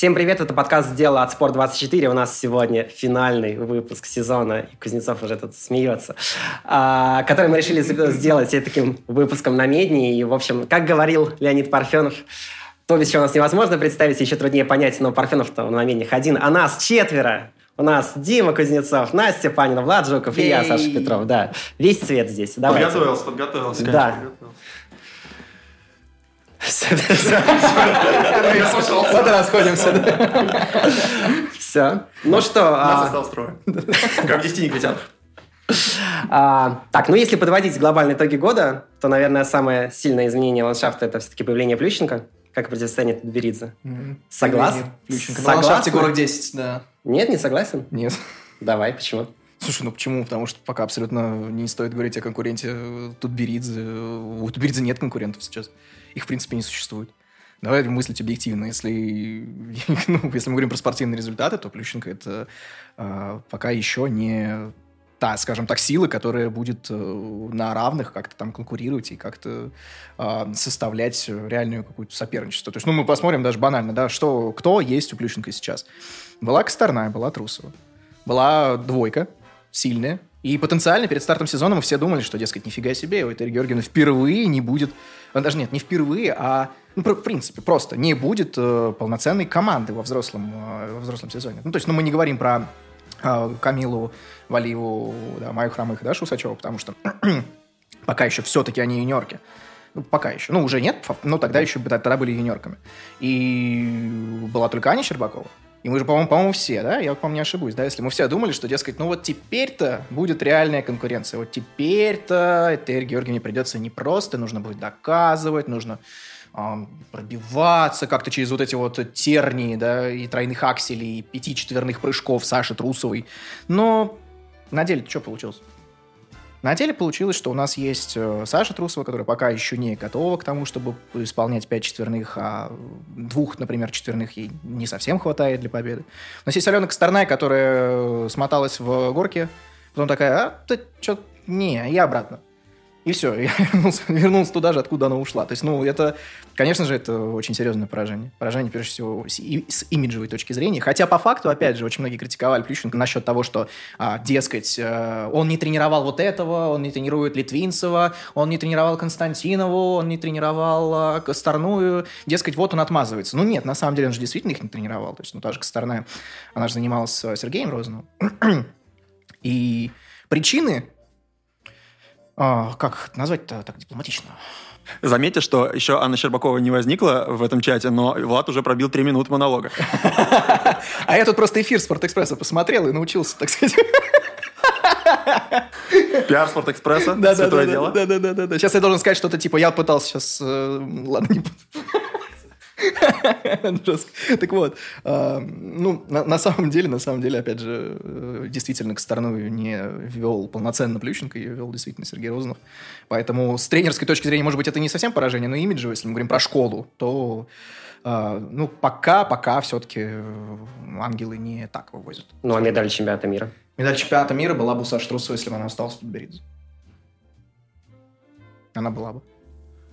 Всем привет, это подкаст «Дело от Спорт24». У нас сегодня финальный выпуск сезона, и Кузнецов уже тут смеется, а, который мы решили сделать таким выпуском на медне. И, в общем, как говорил Леонид Парфенов, то, без чего у нас невозможно представить, еще труднее понять, но Парфенов-то на медних один, а нас четверо. У нас Дима Кузнецов, Настя Панина, Влад Жуков и я, Саша Петров. Да, весь цвет здесь. Давайте. Подготовился, подготовился. Да. Вот и расходимся. Все. Ну что... Нас осталось трое. Как 10 негритянах. а, Так, ну если подводить глобальные итоги года, то, наверное, самое сильное изменение ландшафта – это все-таки появление Плющенко, как противостояние Тутберидзе. Согласен? Плющенко. На Согласны? ландшафте город 10, да. Нет, не согласен? Нет. Давай, почему? Слушай, ну почему? Потому что пока абсолютно не стоит говорить о конкуренте Тутберидзе. У Тутберидзе нет конкурентов сейчас. Их, в принципе, не существует. Давай мыслить объективно. Если, ну, если мы говорим про спортивные результаты, то Плющенко это э, пока еще не та, скажем так, сила, которая будет э, на равных как-то там конкурировать и как-то э, составлять реальную какую-то соперничество. То есть, ну, мы посмотрим даже банально, да, что, кто есть у Плющенко сейчас. Была Косторная, была Трусова. Была двойка, сильная. И потенциально перед стартом сезона мы все думали, что, дескать, нифига себе, у Этери Георгиевны впервые не будет... а, Даже нет, не впервые, а ну, в принципе, просто не будет э, полноценной команды во взрослом, э, во взрослом сезоне. Ну, то есть, ну, мы не говорим про э, Камилу Валиеву, да, Маю Хромых и Дашу Усачеву, потому что пока еще все-таки они юниорки. Ну, пока еще. Ну, уже нет, но тогда еще тогда были юниорками. И была только Аня Щербакова. И мы же, по-моему, по-моему, все, да? Я, по-моему, не ошибусь, да? Если мы все думали, что, дескать, ну вот теперь-то будет реальная конкуренция. Вот теперь-то Этери Георгиевне придется не просто, нужно будет доказывать, нужно пробиваться как-то через вот эти вот тернии, да, и тройных акселей, и пяти четверных прыжков Саши Трусовой. Но на деле что получилось? На деле получилось, что у нас есть э, Саша Трусова, которая пока еще не готова к тому, чтобы исполнять пять четверных, а двух, например, четверных ей не совсем хватает для победы. У нас есть Алена Косторная, которая э, смоталась в горке, потом такая, а, ты что, не, я обратно. И все, я вернулся, вернулся туда же, откуда она ушла. То есть, ну, это, конечно же, это очень серьезное поражение. Поражение, прежде всего, с, и- с имиджевой точки зрения. Хотя, по факту, опять же, очень многие критиковали Плющенко насчет того, что, а, дескать, э, он не тренировал вот этого, он не тренирует Литвинцева, он не тренировал Константинову, он не тренировал а, Косторную. Дескать, вот он отмазывается. Ну, нет, на самом деле, он же действительно их не тренировал. То есть, ну, та же Косторная, она же занималась с Сергеем Розановым. И причины а, как назвать-то так дипломатично? Заметьте, что еще Анна Щербакова не возникла в этом чате, но Влад уже пробил 3 минуты монолога. А я тут просто эфир Спортэкспресса посмотрел и научился, так сказать. Пиар Спортэкспресса, Да, да, да, да, да, да, да. Сейчас я должен сказать что-то типа, я пытался сейчас... э, Ладно, не буду. Жестко. Так вот, э, ну, на, на самом деле, на самом деле, опять же, э, действительно, к сторону не вел полноценно Плющенко, ее вел действительно Сергей Розанов. Поэтому с тренерской точки зрения, может быть, это не совсем поражение, но имиджево, если мы говорим про школу, то, э, ну, пока, пока все-таки ангелы не так вывозят. Ну, а медаль чемпионата мира? Медаль чемпионата мира была бы у Саши Трусова, если бы она осталась в Тутберидзе. Она была бы.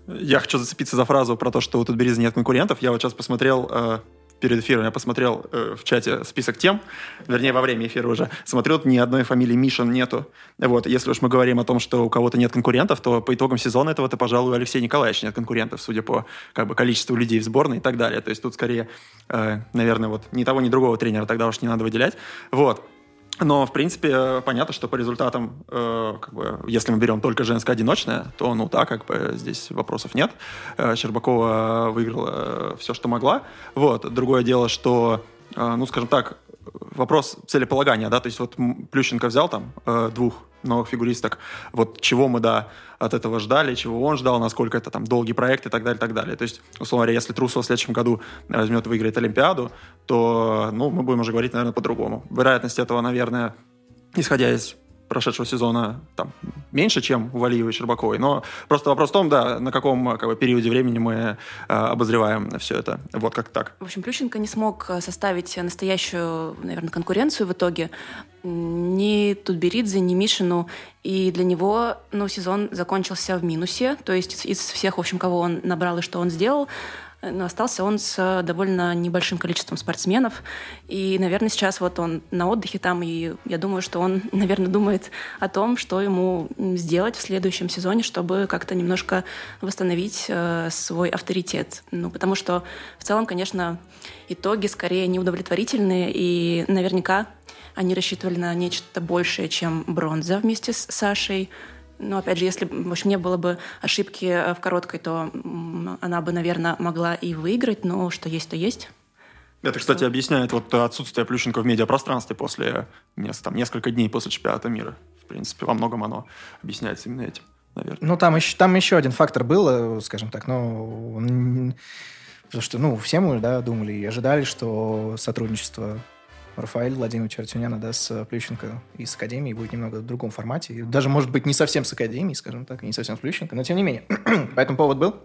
Я хочу зацепиться за фразу про то, что у Тутберидзе нет конкурентов. Я вот сейчас посмотрел э, перед эфиром, я посмотрел э, в чате список тем, вернее, во время эфира уже, смотрел, ни одной фамилии Мишин нету. Вот, если уж мы говорим о том, что у кого-то нет конкурентов, то по итогам сезона этого-то, пожалуй, у Алексея Николаевича нет конкурентов, судя по как бы, количеству людей в сборной и так далее. То есть тут скорее, э, наверное, вот ни того, ни другого тренера тогда уж не надо выделять. Вот. Но, в принципе, э, понятно, что по результатам, э, как бы, если мы берем только женское одиночное, то, ну, да, как бы здесь вопросов нет. Э, Щербакова выиграла все, что могла. Вот. Другое дело, что, э, ну, скажем так, вопрос целеполагания, да, то есть вот Плющенко взял там э, двух новых фигуристок, вот чего мы, да, от этого ждали, чего он ждал, насколько это там долгий проект и так далее, и так далее. То есть, условно говоря, если Трусова в следующем году возьмет и выиграет Олимпиаду, то, ну, мы будем уже говорить, наверное, по-другому. Вероятность этого, наверное, исходя из прошедшего сезона там, меньше, чем у Валиевой и Щербаковой. Но просто вопрос в том, да, на каком как бы, периоде времени мы э, обозреваем все это. Вот как так. В общем, Плющенко не смог э, составить настоящую, наверное, конкуренцию в итоге ни Тутберидзе, ни Мишину. И для него ну, сезон закончился в минусе. То есть из всех, в общем, кого он набрал и что он сделал, но остался он с довольно небольшим количеством спортсменов. И, наверное, сейчас вот он на отдыхе там, и я думаю, что он, наверное, думает о том, что ему сделать в следующем сезоне, чтобы как-то немножко восстановить э, свой авторитет. Ну, потому что в целом, конечно, итоги скорее неудовлетворительные, и наверняка они рассчитывали на нечто большее, чем бронза вместе с Сашей. Но, опять же, если в общем, не было бы ошибки э, в короткой, то она бы, наверное, могла и выиграть, но что есть, то есть. Это, кстати, объясняет вот отсутствие Плющенко в медиапространстве после там, несколько дней после чемпионата мира. В принципе, во многом оно объясняется именно этим, наверное. Ну, там еще, там еще один фактор был, э, скажем так, ну, потому что, ну, все мы, да, думали и ожидали, что сотрудничество Рафаэль Владимирович Артюняна, да, с Плющенко и с будет немного в другом формате. И даже, может быть, не совсем с Академией, скажем так, не совсем с Плющенко, но тем не менее. Поэтому повод был.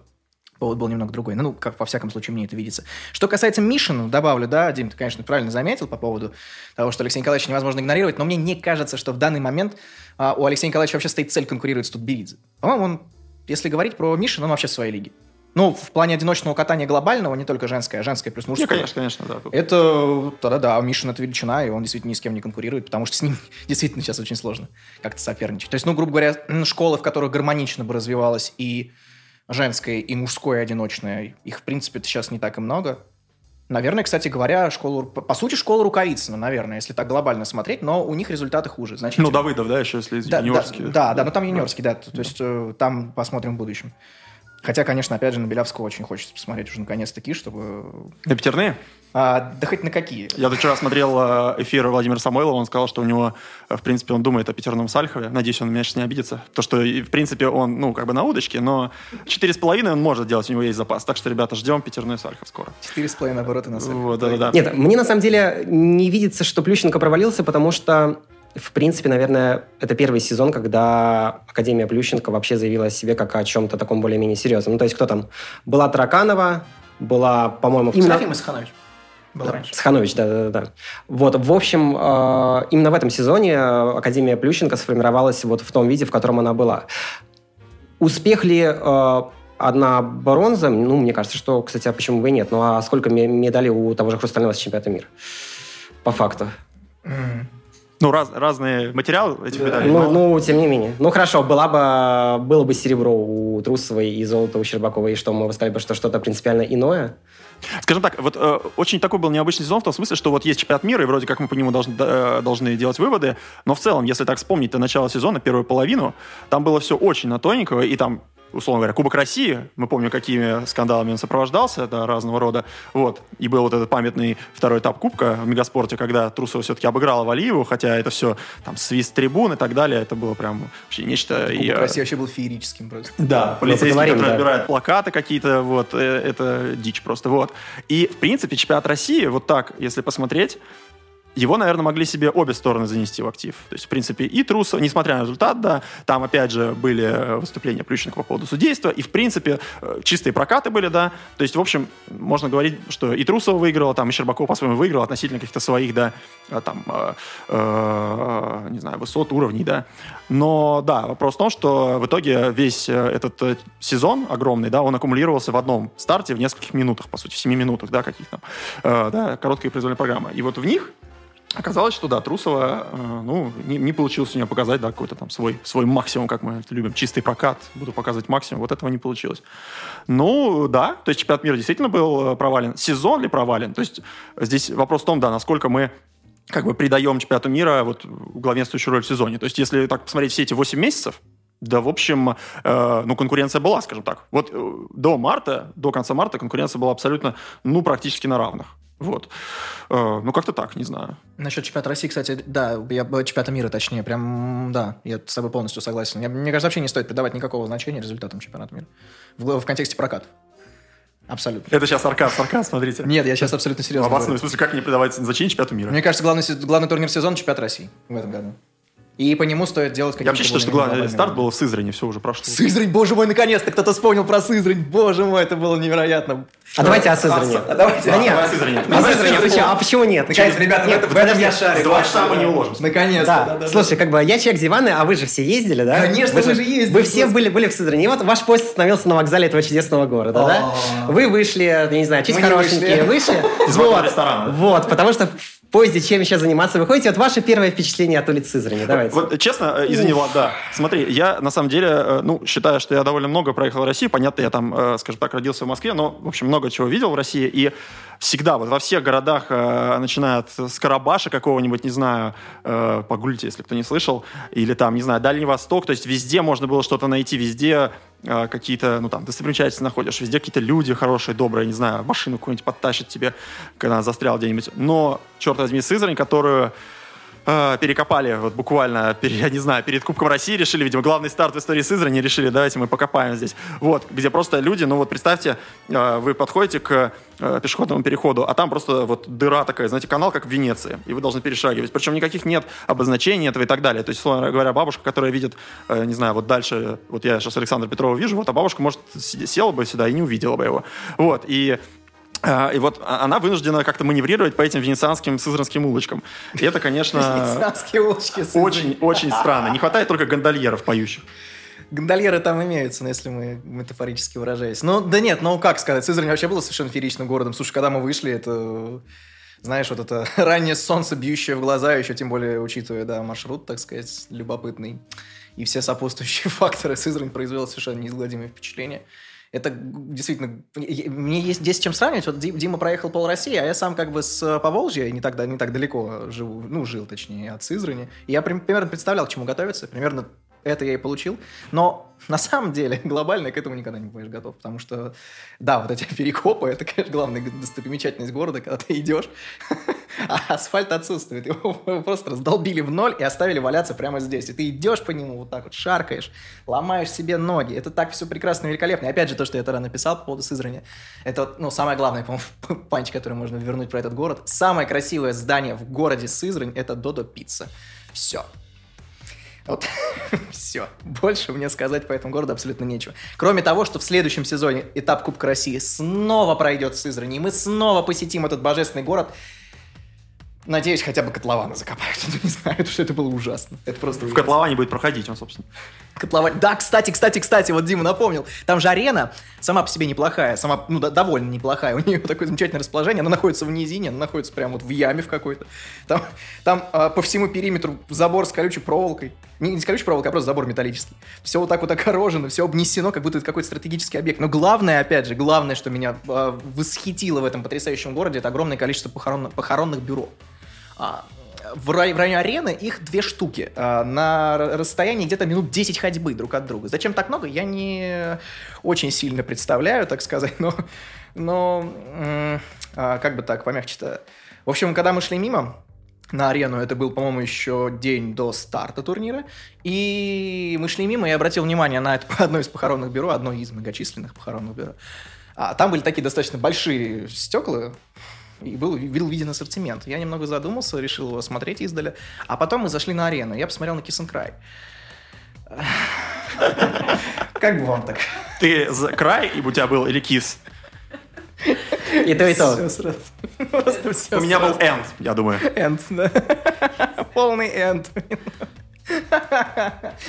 Повод был немного другой. Ну, как во всяком случае мне это видится. Что касается Мишина, добавлю, да, Дим, ты, конечно, правильно заметил по поводу того, что Алексей Николаевич невозможно игнорировать, но мне не кажется, что в данный момент а, у Алексея Николаевича вообще стоит цель конкурировать с Тутберидзе. По-моему, он, если говорить про Мишина, он вообще в своей лиге. Ну, в плане одиночного катания глобального, не только женское, а женское плюс мужское. Не, конечно, конечно, да. Это, тогда да, у Мишин это величина, и он действительно ни с кем не конкурирует, потому что с ним действительно сейчас очень сложно как-то соперничать. То есть, ну, грубо говоря, школы, в которых гармонично бы развивалась и женское, и мужское одиночное, их, в принципе, сейчас не так и много. Наверное, кстати говоря, школу, по сути, школа Рукавицына, наверное, если так глобально смотреть, но у них результаты хуже. Значит, ну, Давыдов, да, еще если да, юниорские. Да, да, да, но там юниорский, да. То да. есть э, там посмотрим в будущем. Хотя, конечно, опять же, на Белявского очень хочется посмотреть уже наконец-таки, чтобы... На пятерные? А, да хоть на какие. Я вчера смотрел э, эфир Владимира Самойлова, он сказал, что у него, э, в принципе, он думает о пятерном Сальхове. Надеюсь, он меня сейчас не обидится. То, что, в принципе, он, ну, как бы на удочке, но четыре с половиной он может делать, у него есть запас. Так что, ребята, ждем пятерной Сальхов скоро. Четыре с половиной обороты на Сальхов. Вот, да, да, да. Нет, мне на самом деле не видится, что Плющенко провалился, потому что в принципе, наверное, это первый сезон, когда Академия Плющенко вообще заявила о себе как о чем-то таком более-менее серьезном. Ну, то есть кто там? Была Тараканова, была, по-моему... Именно... Серафим Сханович. Был да, раньше. Сханович, да-да-да. Вот, в общем, э, именно в этом сезоне Академия Плющенко сформировалась вот в том виде, в котором она была. Успех ли э, одна бронза? Ну, мне кажется, что, кстати, а почему бы и нет? Ну, а сколько медалей у того же Хрустального чемпионата мира? По факту. Ну, раз, разные материалы этих медалей. Ну, ну, тем не менее. Ну, хорошо, была бы, было бы серебро у Трусовой и золото у Щербаковой, и что, мы бы сказали, что что-то принципиально иное? Скажем так, вот э, очень такой был необычный сезон в том смысле, что вот есть чемпионат мира, и вроде как мы по нему должны, э, должны делать выводы, но в целом, если так вспомнить, то начало сезона, первую половину, там было все очень на тоненького, и там условно говоря, Кубок России, мы помним, какими скандалами он сопровождался, да, разного рода, вот, и был вот этот памятный второй этап Кубка в Мегаспорте, когда Трусова все-таки обыграла Валиеву, хотя это все, там, свист трибун и так далее, это было прям вообще нечто... Кубок и, России вообще был феерическим просто. Да, полицейские, которые да. отбирают плакаты какие-то, вот, э, это дичь просто, вот. И, в принципе, чемпионат России, вот так, если посмотреть, его, наверное, могли себе обе стороны занести в актив. То есть, в принципе, и Трусов, несмотря на результат, да, там, опять же, были э, выступления Плющенко по поводу судейства, и, в принципе, э, чистые прокаты были, да. То есть, в общем, можно говорить, что и Трусова выиграла, там, и Щербакова, по-своему, выиграл относительно каких-то своих, да, э, там, э, э, не знаю, высот, уровней, да. Но, да, вопрос в том, что в итоге весь этот сезон огромный, да, он аккумулировался в одном старте в нескольких минутах, по сути, в семи минутах, да, каких-то, э, да, короткая произвольная программа. И вот в них Оказалось, что да, Трусова, э, ну, не, не получилось у нее показать, да, какой-то там свой, свой максимум, как мы любим, чистый прокат, буду показывать максимум, вот этого не получилось. Ну, да, то есть чемпионат мира действительно был э, провален. Сезон ли провален? То есть здесь вопрос в том, да, насколько мы как бы придаем чемпионату мира вот главенствующую роль в сезоне. То есть если так посмотреть все эти 8 месяцев, да, в общем, э, ну, конкуренция была, скажем так. Вот э, до марта, до конца марта конкуренция была абсолютно, ну, практически на равных. Вот. Э, ну, как-то так, не знаю. Насчет чемпионата России, кстати, да, я, чемпионата мира, точнее, прям, да, я с тобой полностью согласен. Я, мне кажется, вообще не стоит придавать никакого значения результатам чемпионата мира в, в контексте прокатов. Абсолютно. Это сейчас сарказм, сарказм, смотрите. Нет, я сейчас абсолютно серьезно. В в смысле, как не придавать значение чемпионату мира? Мне кажется, главный, главный турнир сезона чемпионат России в этом году. И по нему стоит делать какие-то... Я считаю, что главный старт был в Сызрани, все уже прошло. Сызрань, боже мой, наконец-то кто-то вспомнил про Сызрань. Боже мой, это было невероятно. А давайте о Сызрани. А, давайте. Да нет. О Сызрани. А Сызрани, а почему- а нет? Наконец, ребята, Нет, в этом- я шарю. Два часа мы не уложимся. Наконец-то. Да, слушай, как бы я человек диваны, а вы же все ездили, да? Конечно, мы же ездили, Вы все были, были в Сызрани. И вот ваш поезд остановился на вокзале этого чудесного города, да? О. Вы вышли, я не знаю, чуть хорошенькие, вышли. Из Вот, ресторана. Вот, потому что поезде чем еще заниматься вы ходите? Вот ваше первое впечатление от улиц Сызрани, давайте. Вот честно, э, извини, Влад, да. Смотри, я на самом деле, э, ну, считаю, что я довольно много проехал в России. Понятно, я там, э, скажем так, родился в Москве, но, в общем, много чего видел в России. И всегда, вот во всех городах, э, начиная от с Карабаша какого-нибудь, не знаю, э, погуглите, если кто не слышал, или там, не знаю, Дальний Восток, то есть везде можно было что-то найти, везде э, какие-то, ну, там, достопримечательности находишь, везде какие-то люди хорошие, добрые, не знаю, машину какую-нибудь подтащат тебе, когда она застряла где-нибудь. Но, черт возьми, Сызрань, которую э, перекопали вот буквально, пере- я не знаю, перед Кубком России решили, видимо, главный старт в истории Сызрани, решили, давайте мы покопаем здесь. Вот, где просто люди, ну вот представьте, э, вы подходите к э, пешеходному переходу, а там просто вот дыра такая, знаете, канал, как в Венеции, и вы должны перешагивать. Причем никаких нет обозначений этого и так далее. То есть, условно говоря, бабушка, которая видит, э, не знаю, вот дальше, вот я сейчас Александра Петрова вижу, вот, а бабушка, может, села бы сюда и не увидела бы его. Вот, и И вот а- она вынуждена как-то маневрировать по этим венецианским сызранским улочкам. И это, конечно, очень-очень странно. Не хватает только гондольеров поющих. Гондольеры там имеются, ну, если мы метафорически выражаясь. Ну, да нет, ну как сказать, Сызрань вообще был совершенно фееричным городом. Слушай, когда мы вышли, это, знаешь, вот это раннее солнце, бьющее в глаза, еще тем более учитывая, да, маршрут, так сказать, любопытный. И все сопутствующие факторы Сызрань произвел совершенно неизгладимое впечатление. Это действительно... Мне есть здесь чем сравнивать. Вот Ди- Дима проехал пол России, а я сам как бы с Поволжья, не так, не так далеко живу, ну, жил, точнее, от Сызрани. И я примерно представлял, к чему готовиться. Примерно это я и получил. Но на самом деле глобально к этому никогда не будешь готов, потому что, да, вот эти перекопы, это, конечно, главная достопримечательность города, когда ты идешь, а асфальт отсутствует. Его просто раздолбили в ноль и оставили валяться прямо здесь. И ты идешь по нему вот так вот, шаркаешь, ломаешь себе ноги. Это так все прекрасно великолепно. И опять же, то, что я тогда написал по поводу Сызрани, это, ну, самое главное, по-моему, панч, который можно вернуть про этот город. Самое красивое здание в городе Сызрань – это Додо Пицца. Все. Вот, все. Больше мне сказать по этому городу абсолютно нечего. Кроме того, что в следующем сезоне этап Кубка России снова пройдет в Сызрани, и мы снова посетим этот божественный город. Надеюсь, хотя бы котлованы закопают. Ну, не знаю, потому что это было ужасно. Это просто В ужасно. котловане будет проходить он, собственно. Котлован. Да, кстати, кстати, кстати, вот Дима напомнил. Там же арена сама по себе неплохая, сама, ну, да, довольно неплохая. У нее такое замечательное расположение. Она находится в низине, она находится прямо вот в яме в какой-то. Там, там а, по всему периметру забор с колючей проволокой. Не, не с колючей проволокой, а просто забор металлический. Все вот так вот огорожено, все обнесено, как будто это какой-то стратегический объект. Но главное, опять же, главное, что меня а, восхитило в этом потрясающем городе, это огромное количество похорон- похоронных бюро. А, в, рай- в районе арены их две штуки. а, на расстоянии где-то минут 10 ходьбы друг от друга. Зачем так много, я не очень сильно представляю, так сказать, но, но а, как бы так, помягче-то. В общем, когда мы шли мимо, на арену. Это был, по-моему, еще день до старта турнира. И мы шли мимо, и я обратил внимание на это одно из похоронных бюро, одно из многочисленных похоронных бюро. А там были такие достаточно большие стекла, и был, был виден ассортимент. Я немного задумался, решил его смотреть издали. А потом мы зашли на арену. Я посмотрел на Киссенкрай. Как бы вам так? Ты за край, и у тебя был, или кис? И то, и то. У меня был энд, я думаю. энд, да. Полный энд.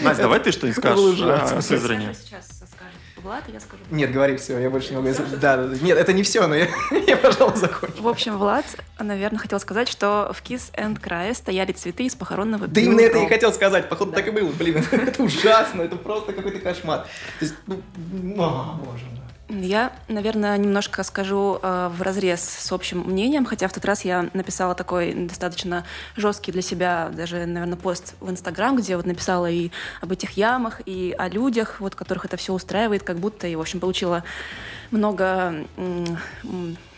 Настя, давай ты что-нибудь скажешь о Сызрани. Сейчас скажет Влад, я скажу. Нет, говори все, я больше не могу. Да, да, да. Нет, это не все, но я, я пожалуй, закончу. В общем, Влад, наверное, хотел сказать, что в Kiss and Cry стояли цветы из похоронного Да именно это я и хотел сказать. Походу, так и было. Блин, это ужасно, это просто какой-то кошмар. То есть, ну, а, боже мой. Я, наверное, немножко скажу э, в разрез с общим мнением, хотя в тот раз я написала такой достаточно жесткий для себя, даже, наверное, пост в Инстаграм, где вот написала и об этих ямах, и о людях, вот которых это все устраивает, как будто, и, в общем, получила много,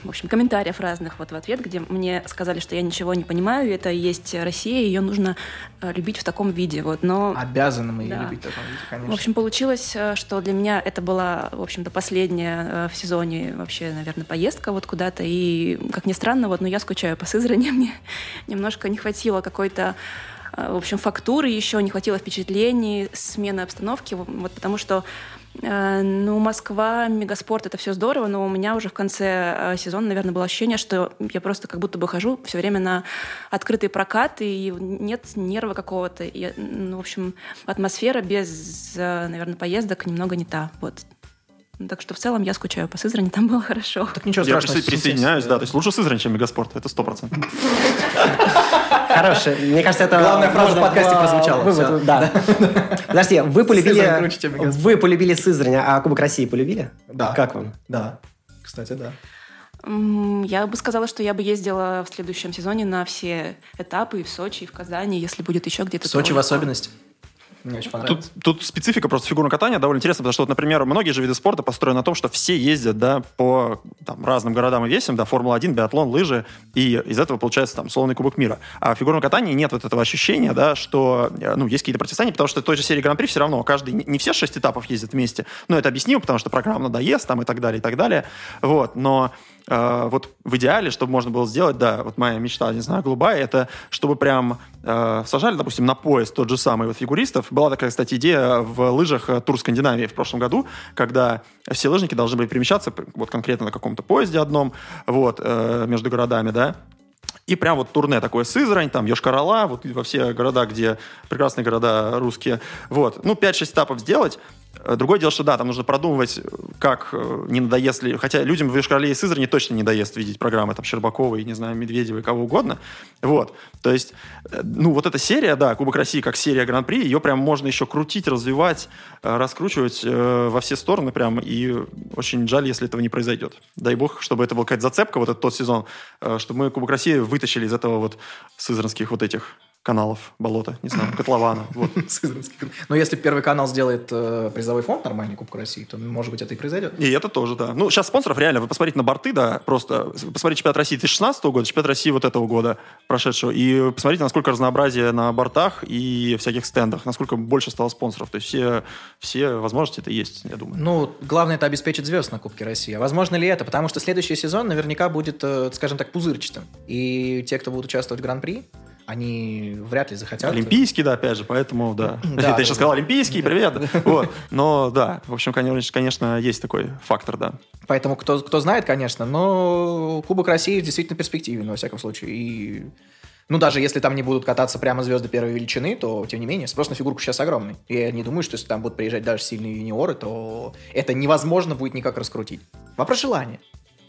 в общем, комментариев разных вот в ответ, где мне сказали, что я ничего не понимаю, это и есть Россия, ее нужно э, любить в таком виде, вот, но... Обязаны мы ее Да. любить в таком виде, конечно. В общем, получилось, э, что для меня это была, в общем-то, последняя э, в сезоне вообще, наверное, поездка вот куда-то. И, как ни странно, вот, но я скучаю по Сызрани. Мне немножко не хватило какой-то в общем, фактуры еще, не хватило впечатлений, смены обстановки, вот потому что ну, Москва, Мегаспорт, это все здорово, но у меня уже в конце э, сезона, наверное, было ощущение, что я просто как будто бы хожу все время на открытый прокат, и нет нерва какого-то. И, ну, в общем, атмосфера без, э, наверное, поездок немного не та. Вот. Так что в целом я скучаю по Сызрани, там было хорошо. Так ничего страшного. Я присоединяюсь, да. То есть лучше Сызрань, чем Мегаспорт, это сто процентов. Хорошая. Мне кажется, это... Главная фраза в подкасте прозвучала. Да. Подожди, вы полюбили... Вы полюбили Сызрань, а Кубок России полюбили? Да. Как вам? Да. Кстати, да. Я бы сказала, что я бы ездила в следующем сезоне на все этапы и в Сочи, и в Казани, если будет еще где-то. В Сочи в особенности? Мне очень понравилось. Тут, тут специфика просто фигурного катания довольно интересна, потому что, вот, например, многие же виды спорта построены на том, что все ездят да, по там, разным городам и весям, да, Формула-1, биатлон, лыжи, и из этого получается там условный Кубок мира. А в фигурном катании нет вот этого ощущения, да, что э, ну, есть какие-то противостояния, потому что в той же серии Гран-при все равно каждый, не все шесть этапов ездят вместе, но это объяснимо, потому что программа надоест там и так далее, и так далее. Вот, но э, вот в идеале, чтобы можно было сделать, да, вот моя мечта, не знаю, голубая, это чтобы прям э, сажали, допустим, на пояс тот же самый вот фигуристов. Была такая, кстати, идея в лыжах э, Тур Скандинавии в прошлом году, когда все лыжники должны были перемещаться вот конкретно на каком-то поезде одном, вот, э, между городами, да, и прям вот турне такое Сызрань, там Йошкар-Ола, вот во все города, где прекрасные города русские. Вот. Ну, 5-6 этапов сделать. Э, другое дело, что да, там нужно продумывать, как э, не надоест ли... Хотя людям в Ишкарле и Сызрани точно не надоест видеть программы там Щербаковой, не знаю, Медведевой, кого угодно. Вот. То есть, э, ну, вот эта серия, да, Кубок России как серия Гран-при, ее прям можно еще крутить, развивать, раскручивать э, во все стороны прям. И очень жаль, если этого не произойдет. Дай бог, чтобы это была какая-то зацепка, вот этот тот сезон, э, чтобы мы Кубок России вытащили из этого вот сызранских вот этих каналов, болота, не знаю, котлована. Вот. Но если первый канал сделает э, призовой фонд нормальный Кубку России, то, может быть, это и произойдет. И это тоже, да. Ну, сейчас спонсоров реально, вы посмотрите на борты, да, просто посмотрите чемпионат России 2016 года, чемпионат России вот этого года прошедшего, и посмотрите, насколько разнообразие на бортах и всяких стендах, насколько больше стало спонсоров. То есть все, все возможности это есть, я думаю. Ну, главное это обеспечить звезд на Кубке России. А возможно ли это? Потому что следующий сезон наверняка будет, э, скажем так, пузырчатым. И те, кто будут участвовать в Гран-при, они вряд ли захотят. Олимпийский, да, опять же, поэтому, да. да Ты сейчас сказал Олимпийский, привет. Вот. Но, да, в общем, конечно, есть такой фактор, да. Поэтому кто, кто знает, конечно, но Кубок России действительно перспективен, во всяком случае. И ну, даже если там не будут кататься прямо звезды первой величины, то, тем не менее, спрос на фигурку сейчас огромный. Я не думаю, что если там будут приезжать даже сильные юниоры, то это невозможно будет никак раскрутить. Вопрос желания.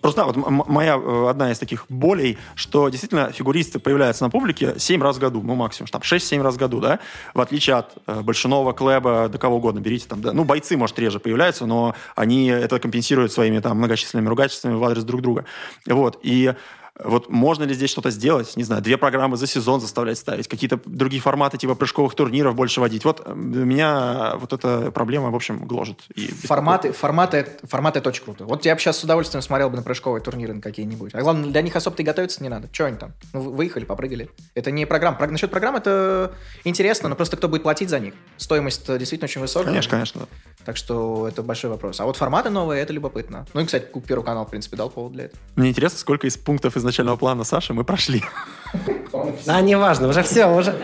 Просто вот моя э, одна из таких болей, что действительно фигуристы появляются на публике 7 раз в году, ну максимум, там 6-7 раз в году, да, в отличие от э, Большинова, Клеба, да кого угодно, берите там, да, ну бойцы, может, реже появляются, но они это компенсируют своими там многочисленными ругательствами в адрес друг друга. Вот, и вот можно ли здесь что-то сделать? Не знаю, две программы за сезон заставлять ставить, какие-то другие форматы типа прыжковых турниров больше водить. Вот э, меня вот эта проблема, в общем, гложет. И форматы, форматы, форматы это очень круто. Вот я бы сейчас с удовольствием смотрел бы на прыжковые турниры на какие-нибудь. А главное, для них особо-то и готовиться не надо. Что они там? Ну, выехали, попрыгали. Это не программа. Про... Насчет программ это интересно, но просто кто будет платить за них? Стоимость действительно очень высокая. Конечно, конечно. Так что это большой вопрос. А вот форматы новые, это любопытно. Ну и, кстати, Первый канал, в принципе, дал повод для этого. Мне интересно, сколько из пунктов из изначального плана Саши мы прошли. А, неважно, уже все, уже...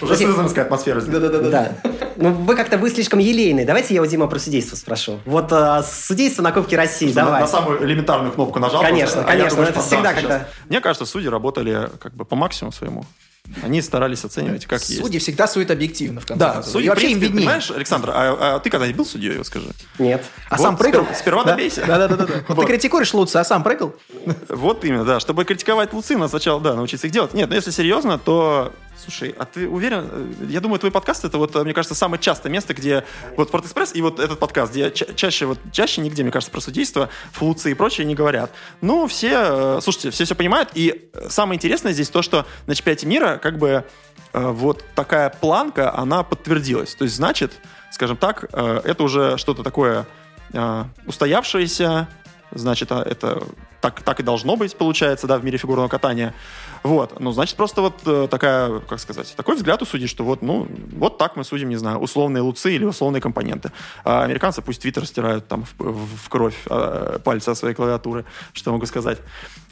Уже сызранская атмосфера. Да-да-да. Ну, вы как-то, вы слишком елейный. Давайте я у Дима про судейство спрошу. Вот а, судейство на Кубке России, давай. На, самую элементарную кнопку нажал. Конечно, конечно, это всегда когда... Мне кажется, судьи работали как бы по максимуму своему. Они старались оценивать, как судьи есть. Судьи всегда судят объективно, в конце Да, судьи, вообще принципе, им виднее. Понимаешь, Александр, а, а ты когда-нибудь был судьей, вот скажи? Нет. А вот, сам прыгал? Сперва, сперва да? добейся. Да-да-да. Вот. Ты критикуешь Луца, а сам прыгал? Вот именно, да. Чтобы критиковать Луцы, надо сначала, да, научиться их делать. Нет, но если серьезно, то Слушай, а ты уверен? Э, я думаю, твой подкаст это вот, мне кажется, самое частое место, где вот Спортэкспресс и вот этот подкаст, где ча- чаще, вот чаще нигде, мне кажется, про судейство, флуцы и прочее не говорят. Ну, все, э, слушайте, все все понимают. И самое интересное здесь то, что на чемпионате мира как бы э, вот такая планка, она подтвердилась. То есть, значит, скажем так, это уже что-то такое устоявшееся, значит, а, это так, так и должно быть, получается, да, в мире фигурного катания. Вот, ну, значит, просто вот э, такая, как сказать, такой взгляд у судей, что вот, ну, вот так мы судим, не знаю, условные луцы или условные компоненты. А американцы пусть твиттер стирают там в, в, кровь э, пальцы своей клавиатуры, что могу сказать.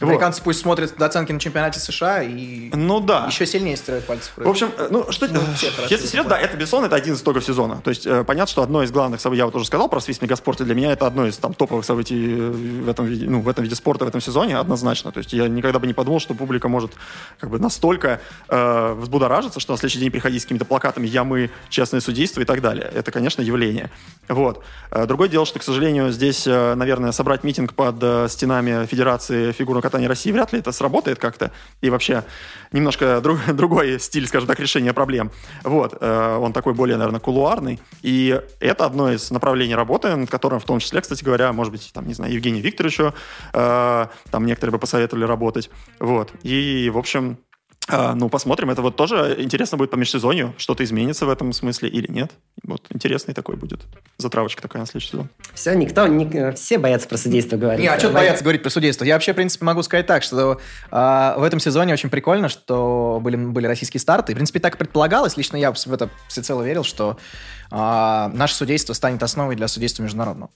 Американцы вот. пусть смотрят оценки на чемпионате США и ну, да. еще сильнее стирают пальцы в. В общем, э, ну, что, ну, если серьезно, да, это, безусловно, это один из итогов сезона. То есть, э, понятно, что одно из главных событий, я вот уже сказал про свист мегаспорте, для меня это одно из там топовых событий э, в этом виде, ну, в этом виде спорта в этом сезоне, однозначно. То есть, я никогда бы не подумал, что публика может как бы настолько э, взбудоражиться, что на следующий день приходить с какими-то плакатами «Я, мы, честное судейство» и так далее. Это, конечно, явление. Вот. Э, другое дело, что, к сожалению, здесь, э, наверное, собрать митинг под э, стенами Федерации фигурного катания России вряд ли это сработает как-то. И вообще немножко друг, другой стиль, скажем так, решения проблем. Вот. Он такой более, наверное, кулуарный. И это одно из направлений работы, над которым в том числе, кстати говоря, может быть, там, не знаю, Евгению Викторовичу, там некоторые бы посоветовали работать. Вот. И, в общем, а, ну, посмотрим. Это вот тоже интересно будет по межсезонью. Что-то изменится в этом смысле или нет. Вот интересный такой будет затравочка такая на следующий сезон. Все, никто, не, все боятся про судейство говорить. Не, а что боятся говорить про судейство? Я вообще, в принципе, могу сказать так, что э, в этом сезоне очень прикольно, что были, были российские старты. И, в принципе, так и предполагалось. Лично я в это всецело верил, что э, наше судейство станет основой для судейства международного.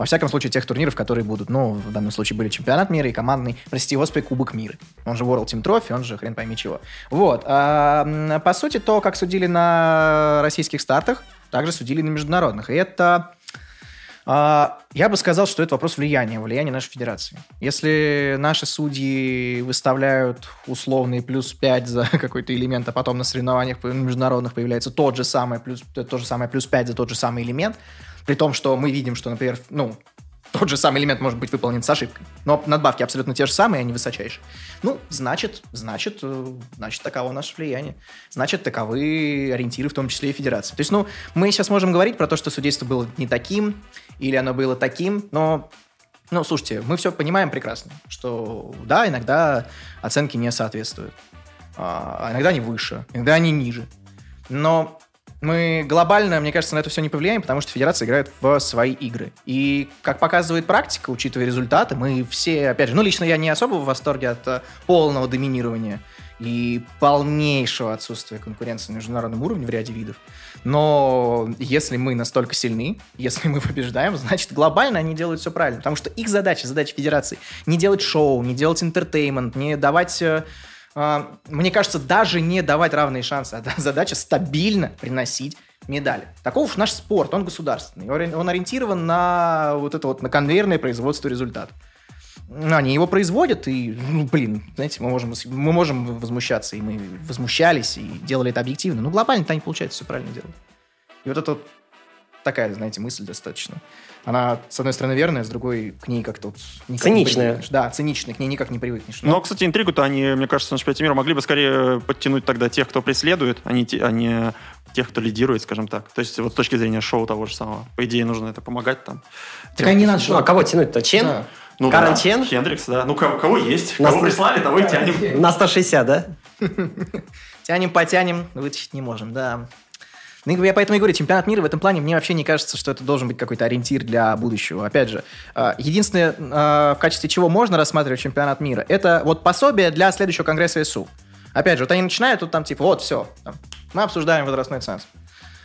Во всяком случае, тех турниров, которые будут. Ну, в данном случае были чемпионат мира и командный, простите господи, Кубок мира. Он же World Team Trophy, он же хрен пойми чего. Вот. А, по сути, то, как судили на российских стартах, также судили на международных. И это... А, я бы сказал, что это вопрос влияния, влияния нашей федерации. Если наши судьи выставляют условный плюс 5 за какой-то элемент, а потом на соревнованиях международных появляется тот же самый плюс, то же самое плюс 5 за тот же самый элемент, при том, что мы видим, что, например, ну, тот же самый элемент может быть выполнен с ошибкой. Но надбавки абсолютно те же самые, они высочайшие. Ну, значит, значит, э, значит, таково наше влияние. Значит, таковы ориентиры, в том числе и федерации. То есть, ну, мы сейчас можем говорить про то, что судейство было не таким, или оно было таким, но ну, слушайте, мы все понимаем прекрасно, что да, иногда оценки не соответствуют, а иногда они выше, иногда они ниже. Но мы глобально, мне кажется, на это все не повлияем, потому что федерация играет в свои игры. И, как показывает практика, учитывая результаты, мы все, опять же, ну, лично я не особо в восторге от uh, полного доминирования и полнейшего отсутствия конкуренции на международном уровне в ряде видов. Но если мы настолько сильны, если мы побеждаем, значит, глобально они делают все правильно. Потому что их задача, задача федерации, не делать шоу, не делать интертеймент, не давать э, мне кажется, даже не давать равные шансы, а задача стабильно приносить медали. Таков наш спорт, он государственный. Он ориентирован на вот это вот, на конвейерное производство результатов. Ну, они его производят, и, ну, блин, знаете, мы можем, мы можем возмущаться, и мы возмущались, и делали это объективно. Но глобально-то они, получается, все правильно делают. И вот это вот такая, знаете, мысль достаточно она, с одной стороны, верная, с другой к ней как-то вот Циничная. Да, циничная, к ней никак не привыкнешь. Но, Но кстати, интригу-то они, мне кажется, на чемпионате мира могли бы скорее подтянуть тогда тех, кто преследует, а не, те, а не тех, кто лидирует, скажем так. То есть вот с точки зрения шоу того же самого. По идее, нужно это помогать там. Так они надо Ну, а кого тянуть-то? Чен? Да. Ну, Карен да, Чен? Хендрикс, да. Ну, кого, кого есть? На кого прислали, того и тянем. На 160, да? Тянем, потянем, вытащить не можем, да. Ну, я поэтому и говорю, чемпионат мира в этом плане мне вообще не кажется, что это должен быть какой-то ориентир для будущего. Опять же, а, единственное, а, в качестве чего можно рассматривать чемпионат мира, это вот пособие для следующего конгресса СУ. Опять же, вот они начинают тут там типа, вот, все, там, мы обсуждаем возрастной ценз.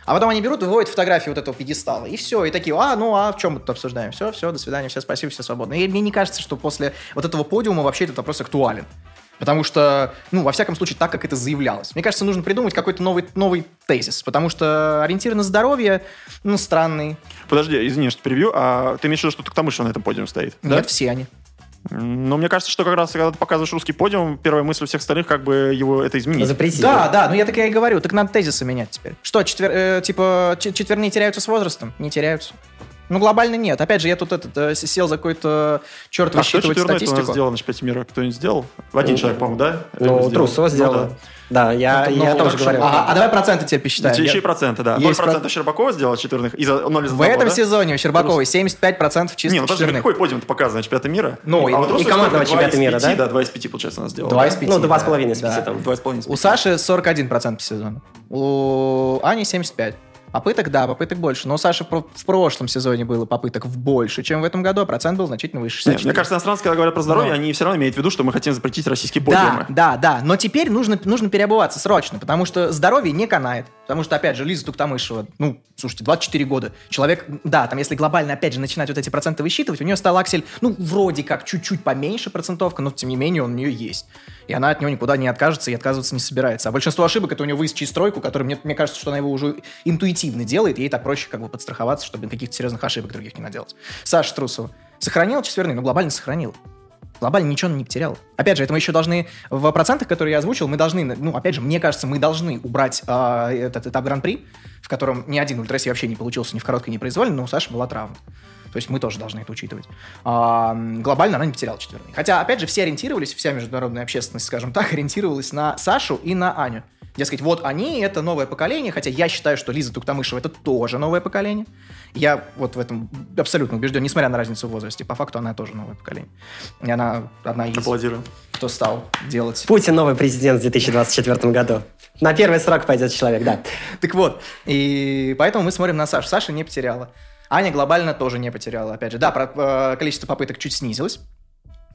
А потом они берут выводят фотографии вот этого пьедестала. И все. И такие, а, ну, а в чем мы тут обсуждаем? Все, все, до свидания, все, спасибо, все свободны. И мне не кажется, что после вот этого подиума вообще этот вопрос актуален. Потому что, ну, во всяком случае, так, как это заявлялось. Мне кажется, нужно придумать какой-то новый, новый тезис, потому что ориентир на здоровье, ну, странный. Подожди, извини, что перебью, а ты имеешь в виду, что только тому, что на этом подиуме стоит? Нет, да? все они. Но мне кажется, что как раз, когда ты показываешь русский подиум, первая мысль у всех остальных, как бы его это изменить. Запретить. Да, да, ну я так и говорю, так надо тезисы менять теперь. Что, четвер, э, типа, четверные теряются с возрастом? Не теряются. Ну, глобально нет. Опять же, я тут этот, э, сел за какой-то черт а высчитывать статистику. Кто сделал на чемпионате мира? Кто-нибудь сделал? Один ну, человек, по-моему, да? Ну, Трусова сделал. Ну, да. Да, я, ну, я ну, тоже говорю. А, а давай проценты тебе посчитаем. Еще и проценты, да. 0% процентов Щербакова сделал четверных, и за 0 из В этом да? сезоне у Щербаковой 75% чисто Не, ну подожди, какой подиум ты показываешь на чемпионате мира? Ну, а вот и командного чемпионата мира, да? Да, 2 из 5, получается, она сделала. 2 из 5. Ну, 2,5 из 5 там. 2,5 У Саши 41% по сезону. У Ани 75. Попыток, да, попыток больше. Но у Саши в прошлом сезоне было попыток в больше, чем в этом году, а процент был значительно выше. Нет, 64. мне кажется, иностранцы, когда говорят про здоровье, Но. они все равно имеют в виду, что мы хотим запретить российские Да, подиумы. да, да. Но теперь нужно, нужно переобуваться срочно, потому что здоровье не канает. Потому что, опять же, Лиза Туктамышева, ну, слушайте, 24 года. Человек, да, там, если глобально, опять же, начинать вот эти проценты высчитывать, у нее стал аксель, ну, вроде как чуть-чуть поменьше процентовка, но, тем не менее, он у нее есть. И она от него никуда не откажется и отказываться не собирается. А большинство ошибок это у нее выезд через тройку, который, мне, мне кажется, что она его уже интуитивно делает, и ей так проще как бы подстраховаться, чтобы каких-то серьезных ошибок других не наделать. Саша Трусова. Сохранила четверные, но глобально сохранила. Глобально ничего не потеряла. Опять же, это мы еще должны в процентах, которые я озвучил, мы должны, ну, опять же, мне кажется, мы должны убрать а, этот этап гран-при, в котором ни один ультраси вообще не получился ни в короткой, ни в произвольной, но у Саши была травма. То есть мы тоже должны это учитывать. А, глобально она не потеряла четверные. Хотя, опять же, все ориентировались, вся международная общественность, скажем так, ориентировалась на Сашу и на Аню. Дескать, вот они, это новое поколение, хотя я считаю, что Лиза Туктамышева это тоже новое поколение. Я вот в этом абсолютно убежден, несмотря на разницу в возрасте. По факту она тоже новое поколение. И она одна из, Аплодирую. кто стал делать Путин новый президент в 2024 году. На первый срок пойдет человек, да. Так вот, и поэтому мы смотрим на Сашу. Саша не потеряла. Аня глобально тоже не потеряла. Опять же, да, про- э, количество попыток чуть снизилось.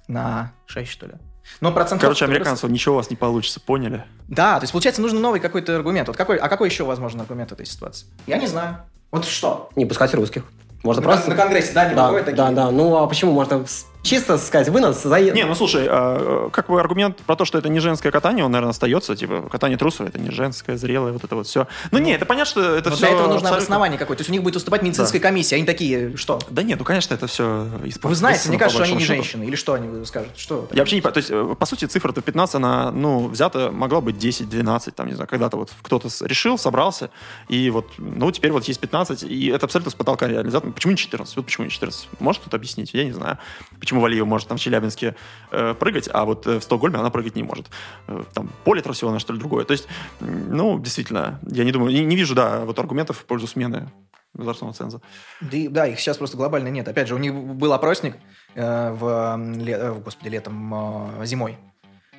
На 6, что ли. Но процент... Короче, американцев, ничего у вас не получится, поняли? Да, то есть, получается, нужен новый какой-то аргумент. Вот какой, а какой еще возможен аргумент в этой ситуации? Я не знаю. Вот что? Не пускать русских. Можно На, просто... на Конгрессе, да, не Да, такие? да, да. Ну, а почему? Можно чисто сказать, вы нас за... Не, ну слушай, а, как бы аргумент про то, что это не женское катание, он, наверное, остается. Типа, катание трусов это не женское, зрелое, вот это вот все. Ну, не, это понятно, что это все. для этого нужно обоснование какое-то. То есть у них будет уступать медицинская комиссия. Они такие, что? Да нет, ну, конечно, это все Вы знаете, мне кажется, что они не женщины. Или что они скажут? Что? Я вообще не понимаю. То есть, э, по сути, цифра-то 15, она, ну, взята, могла быть 10, 12, там, не знаю, когда-то вот кто-то решил, собрался, и вот, ну, теперь вот есть 15, и это абсолютно с потолка реализация. Почему не 14? Вот почему не 14? Может кто-то объяснить? Я не знаю. Почему Валиева может там в Челябинске э, прыгать, а вот э, в Стокгольме она прыгать не может. Э, там поле трусило, что ли, другое. То есть, ну, действительно, я не думаю, не, не вижу, да, вот аргументов в пользу смены государственного ценза. Да, да, их сейчас просто глобально нет. Опять же, у них был опросник э, в, ле- э, господи, летом, э, зимой.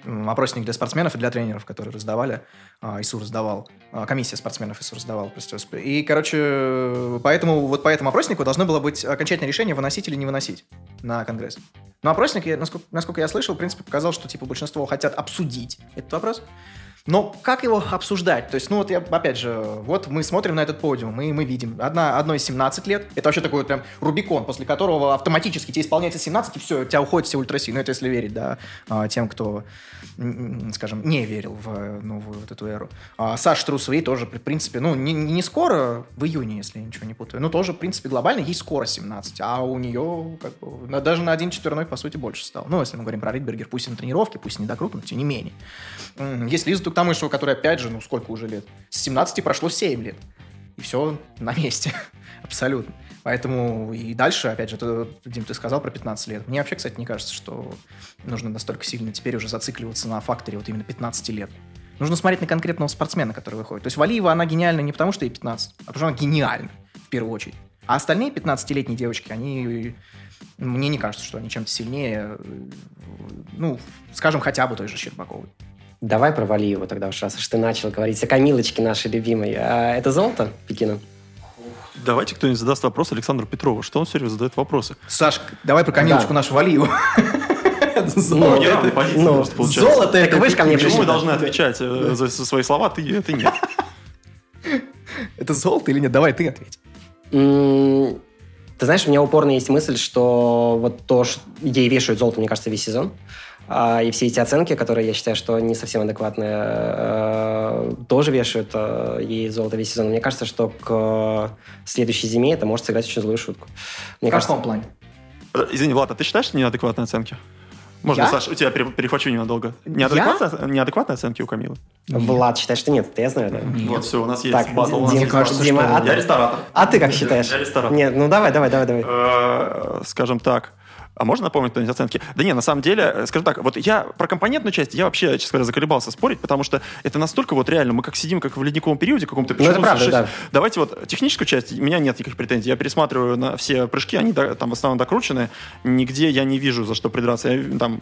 Опросник для спортсменов и для тренеров, которые раздавали. а, ИСУ раздавал. а, Комиссия спортсменов ИСУ раздавала. прости господи. И, короче, поэтому вот по этому опроснику должно было быть окончательное решение, выносить или не выносить на Конгресс. Но опросник, насколько, насколько я слышал, в принципе, показал, что типа большинство хотят обсудить этот вопрос. Но как его обсуждать? То есть, ну вот я, опять же, вот мы смотрим на этот подиум, и мы видим, одна, одной 17 лет, это вообще такой вот прям Рубикон, после которого автоматически тебе исполняется 17, и все, у тебя уходит все ультраси. Ну, это если верить, да, а, тем, кто, скажем, не верил в э, новую вот эту эру. А Саша Трусовей тоже, в принципе, ну, не, не скоро, в июне, если я ничего не путаю, но тоже, в принципе, глобально ей скоро 17, а у нее как бы, даже на один четверной, по сути, больше стало. Ну, если мы говорим про Ридбергер, пусть и на тренировке, пусть и не докрут, но тем не менее. Есть Лиза Туктамышева, которая, опять же, ну, сколько уже лет? С 17 прошло 7 лет. И все на месте. Абсолютно. Поэтому и дальше, опять же, ты, Дим, ты сказал про 15 лет. Мне вообще, кстати, не кажется, что нужно настолько сильно теперь уже зацикливаться на факторе вот именно 15 лет. Нужно смотреть на конкретного спортсмена, который выходит. То есть Валиева, она гениальна не потому, что ей 15, а потому что она гениальна, в первую очередь. А остальные 15-летние девочки, они... Мне не кажется, что они чем-то сильнее, э, ну, скажем, хотя бы той же Щербаковой. Давай про Валиеву тогда уж, раз уж ты начал говорить о Камилочке нашей любимой. А это золото Пекина? Давайте кто-нибудь задаст вопрос Александру Петрову. Что он все время задает вопросы? Саш, давай про Камилочку Да. нашу Валиеву. Это Ну, золото. ну, просто получается. Золото Так это вы же ко мне Почему мы должны отвечать э, за, свои слова, ты, ты нет? Это золото или нет? Давай ты ответь. Ты знаешь, у меня упорно есть мысль, что вот то, что ей вешают золото, мне кажется, весь сезон, а, и все эти оценки, которые я считаю, что не совсем адекватные, э, тоже вешают э, ей золото весь сезон. Мне кажется, что к следующей зиме это может сыграть очень злую шутку. Мне В кажется, каком плане? Э, Извини, Влад, а ты считаешь, что неадекватные оценки? Можно, Я? Саша, у тебя пере- перехвачу ненадолго. Неадекватные, неадекватные оценки у Камилы? Влад считает, что нет, это я знаю, да? Вот, все, у нас есть Так, батл. у нас Дим, есть кажется, батл. Дима, а Я ты- ресторатор. А ты как считаешь? Я ресторатор. Нет, ну давай, давай, давай, давай. Э, Скажем так, А можно напомнить кто-нибудь оценки? Да не, на самом деле, э, скажем так, вот я про компонентную часть, я вообще, честно говоря, заколебался спорить, потому что это настолько вот реально, мы как сидим, как в ледниковом периоде каком-то. Ну, это правда, да. Давайте вот техническую часть, у меня нет никаких претензий. Я пересматриваю на все прыжки, они да, там в основном докручены. Нигде я не вижу, за что придраться. Я, там,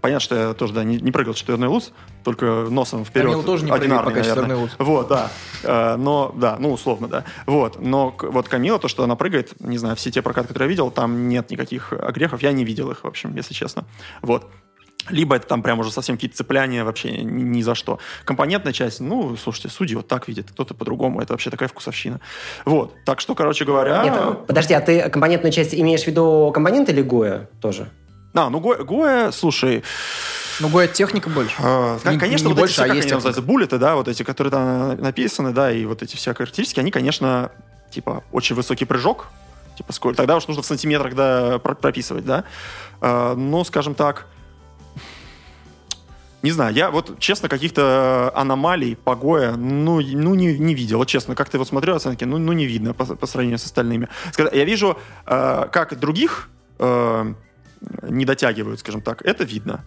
понятно, что я тоже да, не, не прыгал четверной луз, только носом вперед. Камил тоже не прыгал пока четверной луз. Вот, да. Э, но, да, ну, условно, да. Вот. Но вот Камила, то, что она прыгает, не знаю, все те прокаты, которые я видел, там нет никаких огрехов. Я не видел их, в общем, если честно. Вот. Либо это там прям уже совсем какие-то цепляния вообще ни, ни за что. Компонентная часть, ну, слушайте, судьи вот так видят, кто-то по-другому. Это вообще такая вкусовщина. Вот. Так что, короче говоря... Нет, подожди, а ты компонентную часть имеешь в виду компоненты или Гоя тоже? А, ну Гоя, Гоя слушай... Ну, Гоя техника больше. А, не, конечно, не вот больше, эти, а как есть они называются, буллеты, да, вот эти, которые там написаны, да, и вот эти все характеристики, они, конечно, типа, очень высокий прыжок, типа, сколько, тогда уж нужно в сантиметрах, да, прописывать, да. А, но, скажем так, не знаю, я вот, честно, каких-то аномалий погоя, ну, ну не, не видел. Вот честно, как ты вот смотрел оценки, ну, ну не видно по, по сравнению с остальными. Я вижу, э, как других э, не дотягивают, скажем так, это видно.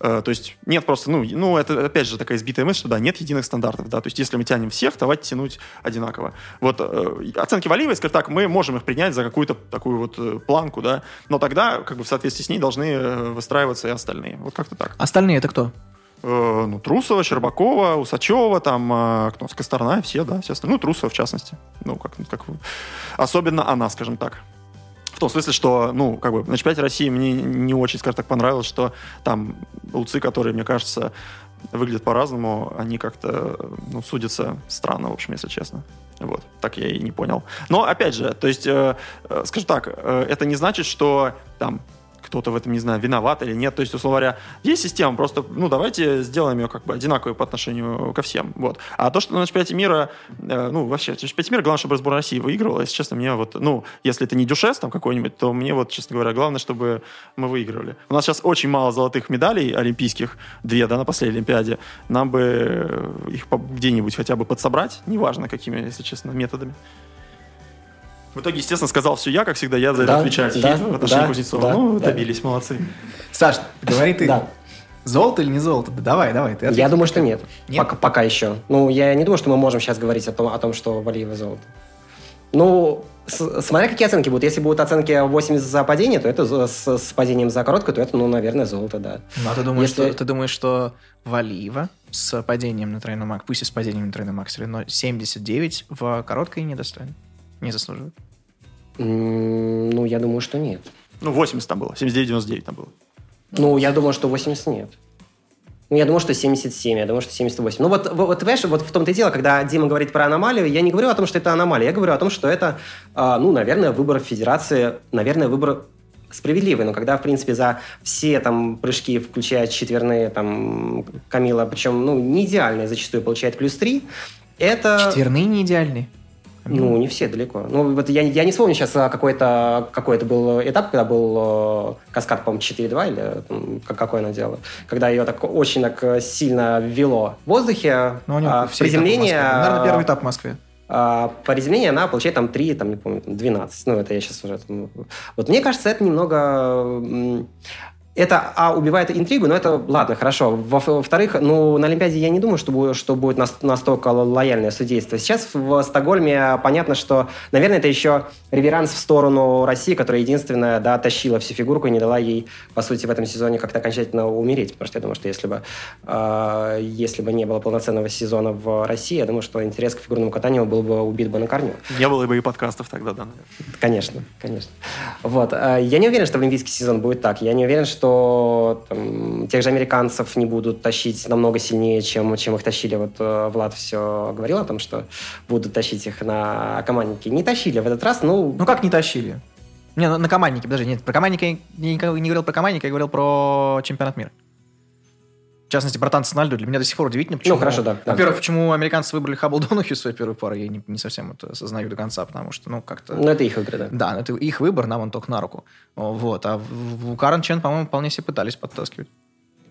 Э, то есть нет просто, ну, ну, это опять же такая избитая мысль, что да, нет единых стандартов, да, то есть если мы тянем всех, давайте тянуть одинаково. Вот э, оценки Валиевой, скажем так, мы можем их принять за какую-то такую вот э, планку, да, но тогда как бы в соответствии с ней должны э, выстраиваться и остальные. Вот как-то так. Остальные это кто? Э, ну, Трусова, Щербакова, Усачева, там, э, кто, Косторна, все, да, все остальные. Ну, Трусова, в частности. Ну, как, как... Особенно она, скажем так. В том смысле, что, ну, как бы на чемпионате России мне не очень, скажем так, понравилось, что там луцы, которые, мне кажется, выглядят по-разному, они как-то, ну, судятся странно, в общем, если честно. Вот, так я и не понял. Но, опять же, то есть, э, э, скажем так, э, это не значит, что там кто-то в этом, не знаю, виноват или нет. То есть, условно говоря, есть система, просто, ну, давайте сделаем ее как бы одинаковой по отношению ко всем. Вот. А то, что на чемпионате мира, э, ну, вообще, в чемпионате мира главное, чтобы сборная России выигрывала. Если честно, мне вот, ну, если это не дюшес там какой-нибудь, то мне вот, честно говоря, главное, чтобы мы выигрывали. У нас сейчас очень мало золотых медалей олимпийских, две, да, на последней Олимпиаде. Нам бы их где-нибудь хотя бы подсобрать, неважно какими, если честно, методами. В итоге, естественно, сказал все я, как всегда, я за это да, отвечаю да, в отношении да, Кузнецова. Да, ну, да. добились, молодцы. Саш, говори ты. Да. Золото или не золото? Да давай, давай. Ты я думаю, что нет. нет? Пока, пока еще. Ну, я не думаю, что мы можем сейчас говорить о том, о том что Валиева золото. Ну, с, смотря какие оценки будут. Если будут оценки 80 за падение, то это с, с падением за короткое, то это, ну, наверное, золото, да. Ну, а ты думаешь, Если... что, ты думаешь, что Валиева с падением на тройной мак, пусть и с падением на тройной мак, но 79 в короткой недостойно? Не заслуживает? Ну, я думаю, что нет. Ну, 80 там было, 79-99 там было. Ну, я думаю, что 80 нет. Ну, я думаю, что 77, я думаю, что 78. Ну, вот, вот, понимаешь, вот в том-то и дело, когда Дима говорит про аномалию, я не говорю о том, что это аномалия, я говорю о том, что это, э, ну, наверное, выбор федерации, наверное, выбор справедливый, но когда, в принципе, за все там прыжки, включая четверные, там, Камила, причем, ну, не идеальные, зачастую получает плюс 3, это... Четверные не идеальные? Ну, не все далеко. Ну, вот я, я не вспомню сейчас а, какой-то какой это был этап, когда был э, каскад, по-моему, 4.2 или там, какой она делала, когда ее так очень так сильно ввело в воздухе. Ну, а, приземление... Наверное, первый этап в Москве. А, по приземлению она получает там 3, там, не помню, 12. Ну, это я сейчас уже... Там, вот мне кажется, это немного это, а, убивает интригу, но это, ладно, хорошо. Во-вторых, ну, на Олимпиаде я не думаю, что будет, что будет настолько лояльное судейство. Сейчас в Стокгольме понятно, что, наверное, это еще реверанс в сторону России, которая единственная, да, тащила всю фигурку и не дала ей, по сути, в этом сезоне как-то окончательно умереть. Потому что я думаю, что если бы, э, если бы не было полноценного сезона в России, я думаю, что интерес к фигурному катанию был бы убит бы на корню. Не было бы и подкастов тогда, да, наверное. Конечно, конечно. Вот. Э, я не уверен, что в олимпийский сезон будет так. Я не уверен, что что там, тех же американцев не будут тащить намного сильнее, чем, чем их тащили. Вот э, Влад все говорил о том, что будут тащить их на команднике. Не тащили в этот раз, ну... Ну как не тащили? Не, на, на команднике, подожди, нет, про командника я не, не говорил про командника, я говорил про чемпионат мира. В частности, про танцы на льду. Для меня до сих пор удивительно, почему... Ну, хорошо, да. Во-первую, почему американцы выбрали Хаббл Донухи своей первой парой, я не, не совсем это осознаю до конца, потому что, ну, как-то... Ну, это их выбор, да. Да, это их выбор, нам он только на руку. Вот. А в Карен Чен, по-моему, вполне себе пытались подтаскивать.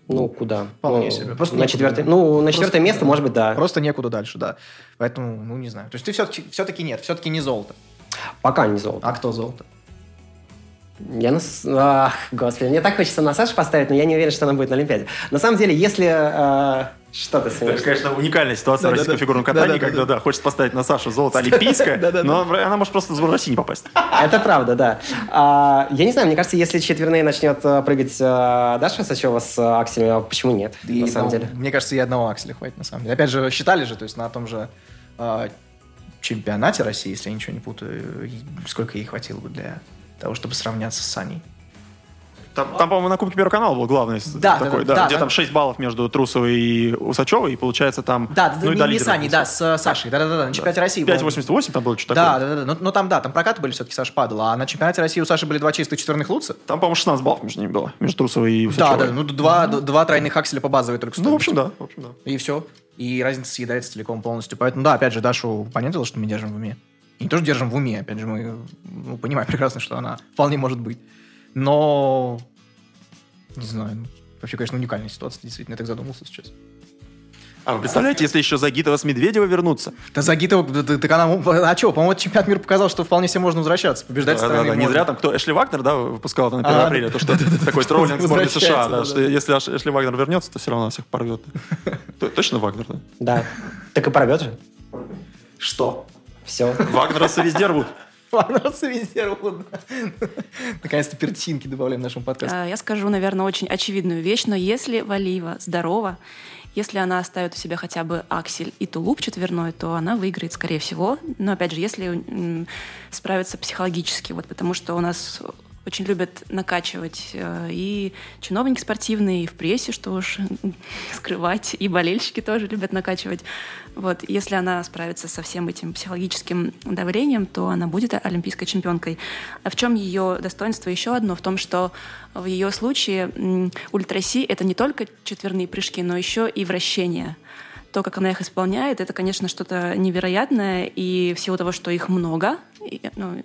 Ну, куда? Вполне ну, себе. Просто на четвертое, ну, на четвертое место, может быть, да. Просто некуда дальше, да. Поэтому, ну, не знаю. То есть ты все-таки, все-таки нет, все-таки не золото. Пока не золото. А кто золото? Я на... Ах, господи, мне так хочется на Сашу поставить, но я не уверен, что она будет на Олимпиаде. На самом деле, если... э, что ты Это, смеешься? конечно, уникальная ситуация в Да-да-да. российском фигурном катании, Да-да-да. когда, да, хочется поставить на Сашу золото олимпийское, но она может просто в сборную России не попасть. Это правда, да. А, я не знаю, мне кажется, если четверные начнет э, прыгать э, Даша Сачева с э, акселями, а почему нет, И, на самом ну, деле? Мне кажется, и одного акселя хватит, на самом деле. Опять же, считали же, то есть на том же а, чемпионате России, если я ничего не путаю, сколько ей хватило бы для того, чтобы сравняться с Саней. Там, там, по-моему, на Кубке Первого канала был главный с- Да, такой, да, да, да, где да. там 6 баллов между Трусовой и Усачевой, и получается там... Да, ну, и не, до не лидера Саней, да, принесло. с Сашей. Да-да-да, на чемпионате России. было- 5,88 там было что-то Да, такое. да, да, да. Но, но там, да, там прокаты были все-таки, Саша падала. А на чемпионате России у Саши были два чистых четверных луца. Там, по-моему, 16 баллов между ними было, между Трусовой и Да, Усачевой. да, ну два, два тройных акселя по базовой только Ну, в стоимости. общем, да. В общем, да. И все. И разница съедается целиком полностью. Поэтому, да, опять же, Дашу, понятное дело, что мы держим в уме. И не тоже держим в уме, опять же, мы ну, понимаем прекрасно, что она вполне может быть. Но, не знаю, ну, вообще, конечно, уникальная ситуация, действительно, я так задумался сейчас. А вы представляете, если еще Загитова с Медведева вернутся? Да Загитова, да, да, так она, а что, по-моему, чемпионат мира показал, что вполне себе можно возвращаться, побеждать Да, да, да, не зря там кто, Эшли Вагнер, да, выпускал на 1 А, апреля, то, что такой троллинг сборной США, да, да, что если Эшли Вагнер вернется, то все равно нас всех порвет. Точно Вагнер, да? Да. Так и порвет же. Что? Все. Вагнеровцы везде рвут. Понравился везде рвут. Наконец-то перчинки добавляем в нашему подкасту. А, Я скажу, наверное, очень очевидную вещь, но если Валиева здорова, если она оставит у себя хотя бы аксель и тулуп четверной, то она выиграет, скорее всего. Но, опять же, если м, справиться психологически, вот, потому что у нас очень любят накачивать э, и чиновники спортивные, и в прессе, что уж скрывать, и болельщики тоже любят накачивать. Вот, если она справится со всем этим психологическим давлением, то она будет олимпийской чемпионкой. А в чем ее достоинство еще одно? В том, что в ее случае ультраси — это не только четверные прыжки, но еще и вращения. То, как она их исполняет, это, конечно, что-то невероятное, и в силу того, что их много, и, ну,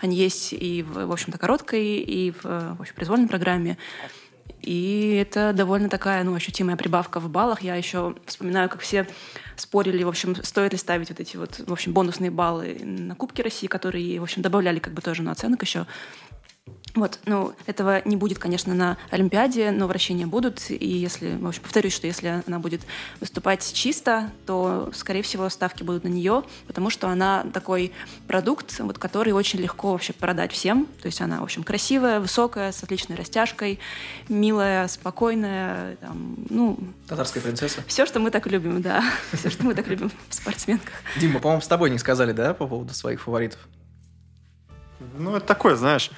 они есть и в, в общем-то, короткой, и в, в общем, произвольной программе, и это довольно такая, ну, ощутимая прибавка в баллах. Я еще вспоминаю, как все спорили, в общем, стоит ли ставить вот эти вот, в общем, бонусные баллы на Кубке России, которые, в общем, добавляли как бы тоже на оценок еще. Вот, ну, этого не будет, конечно, на Олимпиаде, но вращения будут. И если, в общем, повторюсь, что если она будет выступать чисто, то, скорее всего, ставки будут на нее, потому что она такой продукт, вот, который очень легко вообще продать всем. То есть она, в общем, красивая, высокая, с отличной растяжкой, милая, спокойная, там, ну, Татарская принцесса. все, что мы так любим, да. Все, что мы так любим в спортсменках. Дима, по-моему, с тобой не сказали, да, по поводу своих фаворитов? Ну, это такое, знаешь,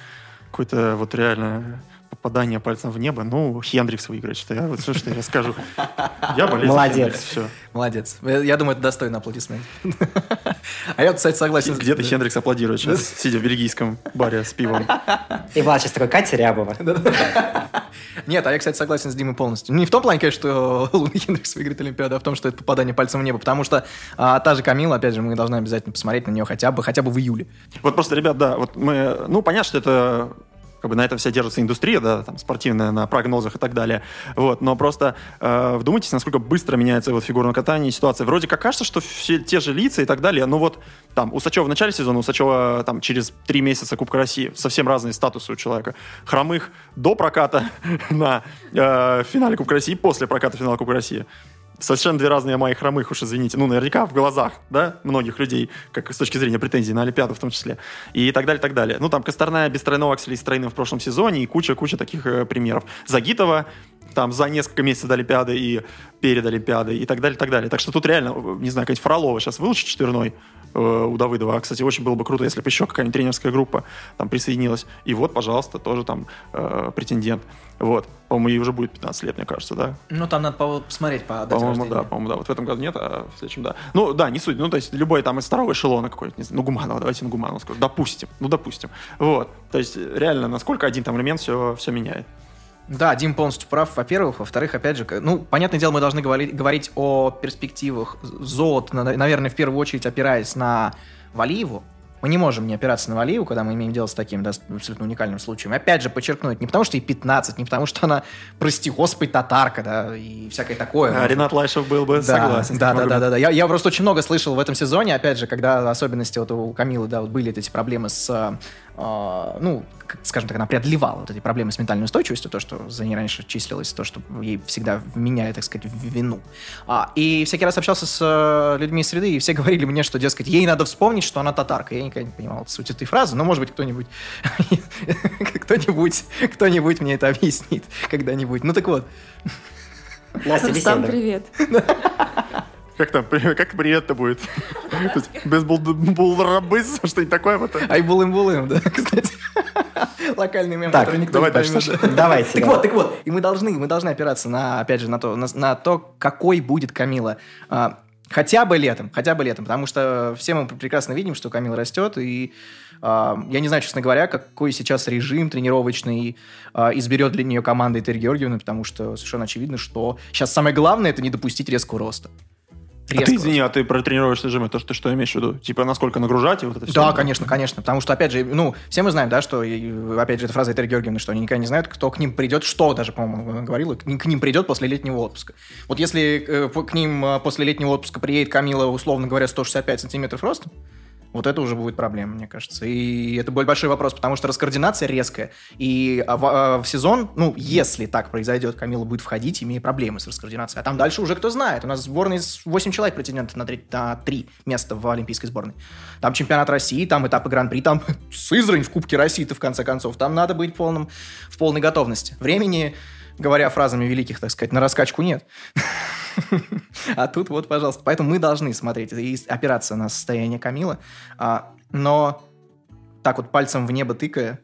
какое-то вот реально попадание пальцем в небо. Ну, Хендрикс выиграет, что я вот все, что я скажу. Я болею Молодец. все. Молодец. Я, думаю, это достойно аплодисмент. А я, кстати, согласен. с- Где-то Хендрикс аплодирует сейчас, сидя в бельгийском баре с пивом. И Влад сейчас такой, Катя Рябова. Нет, а я, кстати, согласен с Димой полностью. Не в том плане, конечно, что Луна Хендрикс выиграет Олимпиаду, а в том, что это попадание пальцем в небо. Потому что а, та же Камила, опять же, мы должны обязательно посмотреть на нее хотя бы, хотя бы в июле. Вот просто, ребят, да, вот мы, ну, понятно, что это как бы на этом вся держится индустрия, да, там, спортивная, на прогнозах и так далее. Вот, но просто э, вдумайтесь, насколько быстро меняется вот фигурное катание, ситуация. Вроде как кажется, что все те же лица и так далее, но вот там Усачева в начале сезона, Усачева там через три месяца Кубка России, совсем разные статусы у человека. Хромых до проката на э, финале Кубка России, после проката финала Кубка России. Совершенно две разные мои хромых, уж извините. Ну, наверняка в глазах, да, многих людей, как с точки зрения претензий на Олимпиаду в том числе. И так далее, так далее. Ну, там Косторная без тройного акселя и с тройным в прошлом сезоне, и куча-куча таких э, примеров. Загитова там за несколько месяцев до Олимпиады и перед Олимпиадой и так далее, так далее. Так что тут реально, э, не знаю, какая-нибудь Фролова сейчас выучит четверной у Давыдова. А, кстати, очень было бы круто, если бы еще какая-нибудь тренерская группа там присоединилась. И вот, пожалуйста, тоже там э, претендент. Вот. По-моему, ей уже будет 15 лет, мне кажется, да? Ну, там надо по- посмотреть по дате По-моему, да, по-моему, да. Вот в этом году нет, а в следующем да. Ну, да, не суть. Ну, то есть любой там из второго эшелона какой-то, не знаю, ну, Гуманова, давайте на Гуманова скажу. Допустим, ну, допустим. Вот. То есть реально, насколько один там элемент все, все меняет. Да, Дим полностью прав, во-первых. Во-вторых, опять же, ну, понятное дело, мы должны говорить, говорить о перспективах золота, на- наверное, в первую очередь опираясь на Валиеву. Мы не можем не опираться на Валиеву, когда мы имеем дело с таким да, абсолютно уникальным случаем. И опять же, подчеркнуть, не потому что ей 15, не потому что она, прости господи, татарка, да, и всякое такое. А Ренат Лайшев был бы Да, согласен. Да, да, да, да, да. Я, я просто очень много слышал в этом сезоне, опять же, когда особенности вот у Камилы, да, вот были эти проблемы с ну, скажем так, она преодолевала вот эти проблемы с ментальной устойчивостью, то, что за ней раньше числилось, то, что ей всегда меняли, так сказать, вину. А, и всякий раз общался с э, людьми из среды, и все говорили мне, что, дескать, ей надо вспомнить, что она татарка. Я никогда не понимал суть этой фразы, но, может быть, кто-нибудь кто-нибудь кто-нибудь мне это объяснит когда-нибудь. Ну, так вот. Настя, привет. Как там, как привет-то будет? Без булрабыс, что-нибудь такое вот. Айбулым-булым, да, кстати. Локальный мем, Так, который никто давай не дальше, поймет. Саша. Давайте. Так да. вот, так вот, и мы должны, мы должны опираться на, опять же, на то, на, на то, какой будет Камила. А, Хотя бы летом, хотя бы летом, потому что все мы прекрасно видим, что Камил растет, и а, я не знаю, честно говоря, какой сейчас режим тренировочный а, изберет для нее команда Этери Георгиевны, потому что совершенно очевидно, что сейчас самое главное – это не допустить резкого роста. А ты, извини, а ты про тренировочный режим, это ты что имеешь в виду? Типа, насколько нагружать и вот это все? Да, конечно, конечно. Потому что, опять же, ну, все мы знаем, да, что, опять же, эта фраза Этери Георгиевны, что они никогда не знают, кто к ним придет, что даже, по-моему, говорила, к ним, придет после летнего отпуска. Вот если э, к ним э, после летнего отпуска приедет Камила, условно говоря, 165 сантиметров роста, вот это уже будет проблема, мне кажется. И это будет большой вопрос, потому что раскоординация резкая. И а, в, а, в сезон, ну, если так произойдет, Камила будет входить, имея проблемы с раскоординацией. А там дальше уже кто знает. У нас в сборной 8 человек претендентов на 3, на 3 места в Олимпийской сборной. Там чемпионат России, там этапы Гран-при, там Сызрань в Кубке России-то, в конце концов. Там надо быть полным, в полной готовности. Времени, говоря фразами великих, так сказать, на раскачку нет. А тут вот, пожалуйста. Поэтому мы должны смотреть и опираться на состояние Камила. А, но так вот пальцем в небо тыкая...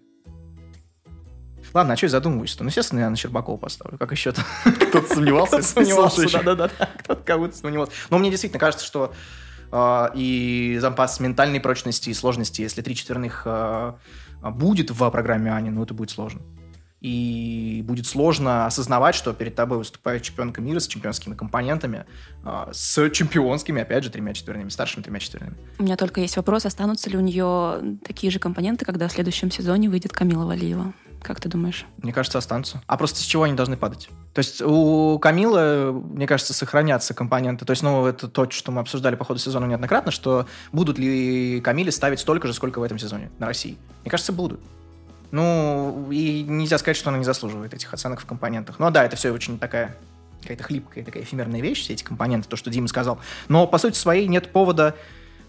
Ладно, а что я задумываюсь-то? Ну, естественно, я на Щербакова поставлю. Как еще-то? Кто-то сомневался? Кто-то сомневался, да-да-да. Кто-то кого-то сомневался. Но мне действительно кажется, что э, и запас ментальной прочности и сложности, если три четверных э, будет в программе Ани, ну, это будет сложно. И будет сложно осознавать, что перед тобой выступает чемпионка мира с чемпионскими компонентами, э, с чемпионскими, опять же, тремя четверными, старшими тремя четверными. У меня только есть вопрос, останутся ли у нее такие же компоненты, когда в следующем сезоне выйдет Камила Валиева? Как ты думаешь? Мне кажется, останутся. А просто с чего они должны падать? То есть у Камилы, мне кажется, сохранятся компоненты. То есть, ну, это то, что мы обсуждали по ходу сезона неоднократно, что будут ли Камиле ставить столько же, сколько в этом сезоне на России? Мне кажется, будут. Ну, и нельзя сказать, что она не заслуживает этих оценок в компонентах. Ну, да, это все очень такая какая-то хлипкая, такая эфемерная вещь, все эти компоненты, то, что Дима сказал. Но, по сути своей, нет повода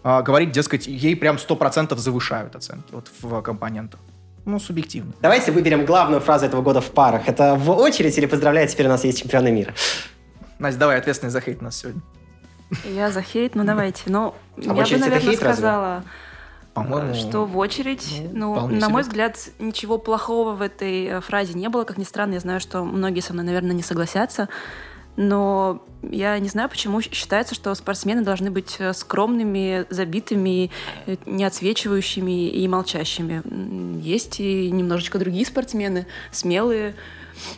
а, говорить, дескать, ей прям 100% завышают оценки вот в компонентах. Ну, субъективно. Давайте выберем главную фразу этого года в парах. Это в очередь или поздравляю, теперь у нас есть чемпионы мира? Настя, давай, ответственность за хейт у нас сегодня. Я за хейт, ну давайте. Ну, в я бы, наверное, разве? По-моему, что в очередь, ну, ну, на мой себе. взгляд, ничего плохого в этой э, фразе не было. Как ни странно, я знаю, что многие со мной, наверное, не согласятся. Но я не знаю, почему считается, что спортсмены должны быть э, скромными, забитыми, э, не отсвечивающими и молчащими. Есть и немножечко другие спортсмены, смелые,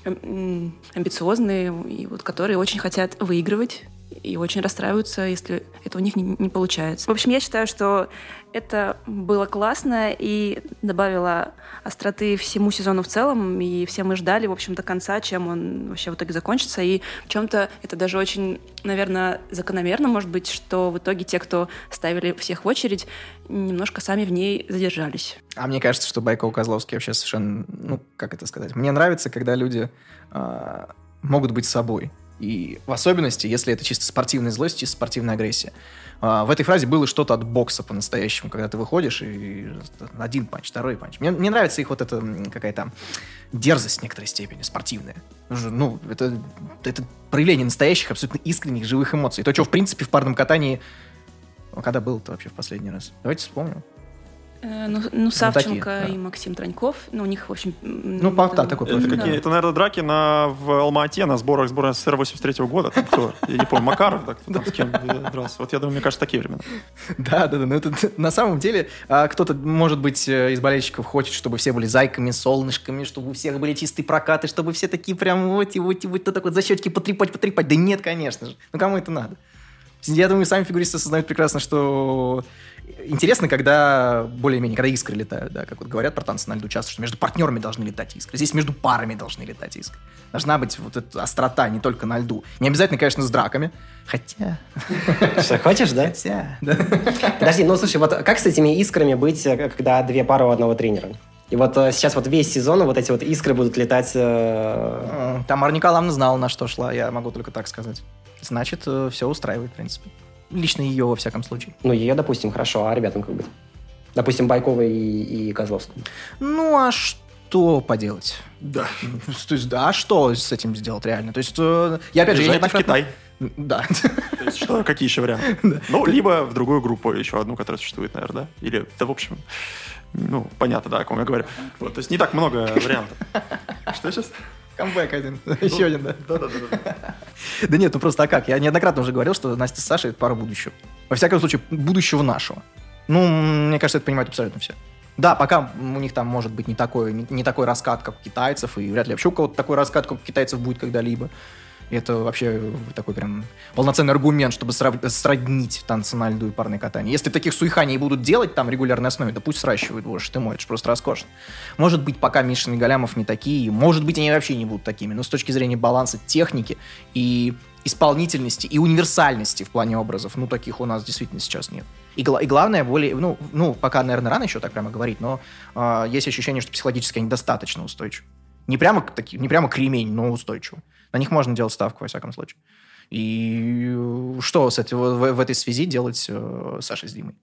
амбициозные, и вот которые очень хотят выигрывать и очень расстраиваются, если это у них не, не получается. В общем, я считаю, что это было классно и добавило остроты всему сезону в целом, и все мы ждали, в общем, до конца, чем он вообще в итоге закончится, и в чем-то это даже очень, наверное, закономерно, может быть, что в итоге те, кто ставили всех в очередь, немножко сами в ней задержались. А мне кажется, что Байков Козловский вообще совершенно, ну, как это сказать, мне нравится, когда люди а, могут быть собой. И в особенности, если это чисто спортивная злость, чисто спортивная агрессия. А, в этой фразе было что-то от бокса по-настоящему, когда ты выходишь и один панч, второй панч. Мне, мне нравится их вот эта какая-то дерзость в некоторой степени, спортивная. Ну, это, это проявление настоящих, абсолютно искренних, живых эмоций. То, что, в принципе, в парном катании... Ну, Когда было-то вообще в последний раз? Давайте вспомним. Э, Ну, ну Савченко такие, да. и Максим Траньков, ну, у них, в общем... Ну, по- да, такой Это, какие, это, наверное, драки на, в Алма-Ате на сборах сборной СССР 83 года. Там кто? Я не помню, Макаров, да, кто там с кем дрался. Вот я думаю, мне кажется, такие времена. Да, да, да. Но это на самом деле а, кто-то, может быть, э, из болельщиков хочет, чтобы все были зайками, солнышками, чтобы у всех были чистые прокаты, чтобы все такие прям вот и вот и вот, то так вот за щечки потрепать, потрепать. Да нет, конечно же. Ну кому это надо? Я думаю, сами фигуристы осознают прекрасно, что интересно, когда более-менее, когда искры летают, да, как вот говорят про танцы на льду часто, что между партнерами должны летать искры. Здесь между парами должны летать искры. Должна быть вот эта острота не только на льду. Не обязательно, конечно, с драками. Хотя... Что, хочешь, да? Хотя... да. Подожди, ну слушай, вот как с этими искрами быть, э, когда две пары у одного тренера? И вот э, сейчас вот весь сезон вот эти вот искры будут летать... э, Там Марна Николаевна знала, на что шла, я могу только так сказать. Значит, все устраивает, в принципе. Лично ее, во всяком случае. Ну, ее, допустим, хорошо, а ребятам как быть? Допустим, Байковой и, и Козловскому. Ну, а что поделать? Да. То есть, да, а что с этим сделать реально? То есть, э, я опять же... я в Китай. Да. То есть что, какие еще варианты? Ну, либо в другую группу, еще одну, которая существует, наверное, да? Или, да, в общем, ну, понятно, да, о ком я говорю. Вот, то есть не так много вариантов. Что сейчас? Камбэк один. Еще один, да. Да-да-да. Да нет, ну просто а как? Я неоднократно уже говорил, что Настя с Сашей это пара будущего. Во всяком случае, будущего нашего. Ну, мне кажется, это понимают абсолютно все. Да, пока у них там может быть не такой, не, не такой раскат, как у китайцев, и вряд ли вообще у кого-то такой раскат, как у китайцев будет когда-либо. Это вообще такой прям полноценный аргумент, чтобы срав- сроднить танцы на льду и парное катание. Если таких суиханий будут делать там регулярной основе, да пусть сращивают, боже ты мой, это же просто роскошно. Может быть, пока Мишин и Галямов не такие, может быть, они вообще не будут такими, но с точки зрения баланса техники и исполнительности и универсальности в плане образов, ну, таких у нас действительно сейчас нет. И, гла- и главное, более, ну, ну, пока, наверное, рано еще так прямо говорить, но а, есть ощущение, что психологически они достаточно устойчивы. Не прямо, таки- не прямо кремень, но устойчивы. На них можно делать ставку, во всяком случае. И э, что с этого, в, в этой связи делать э, Саша с Димой?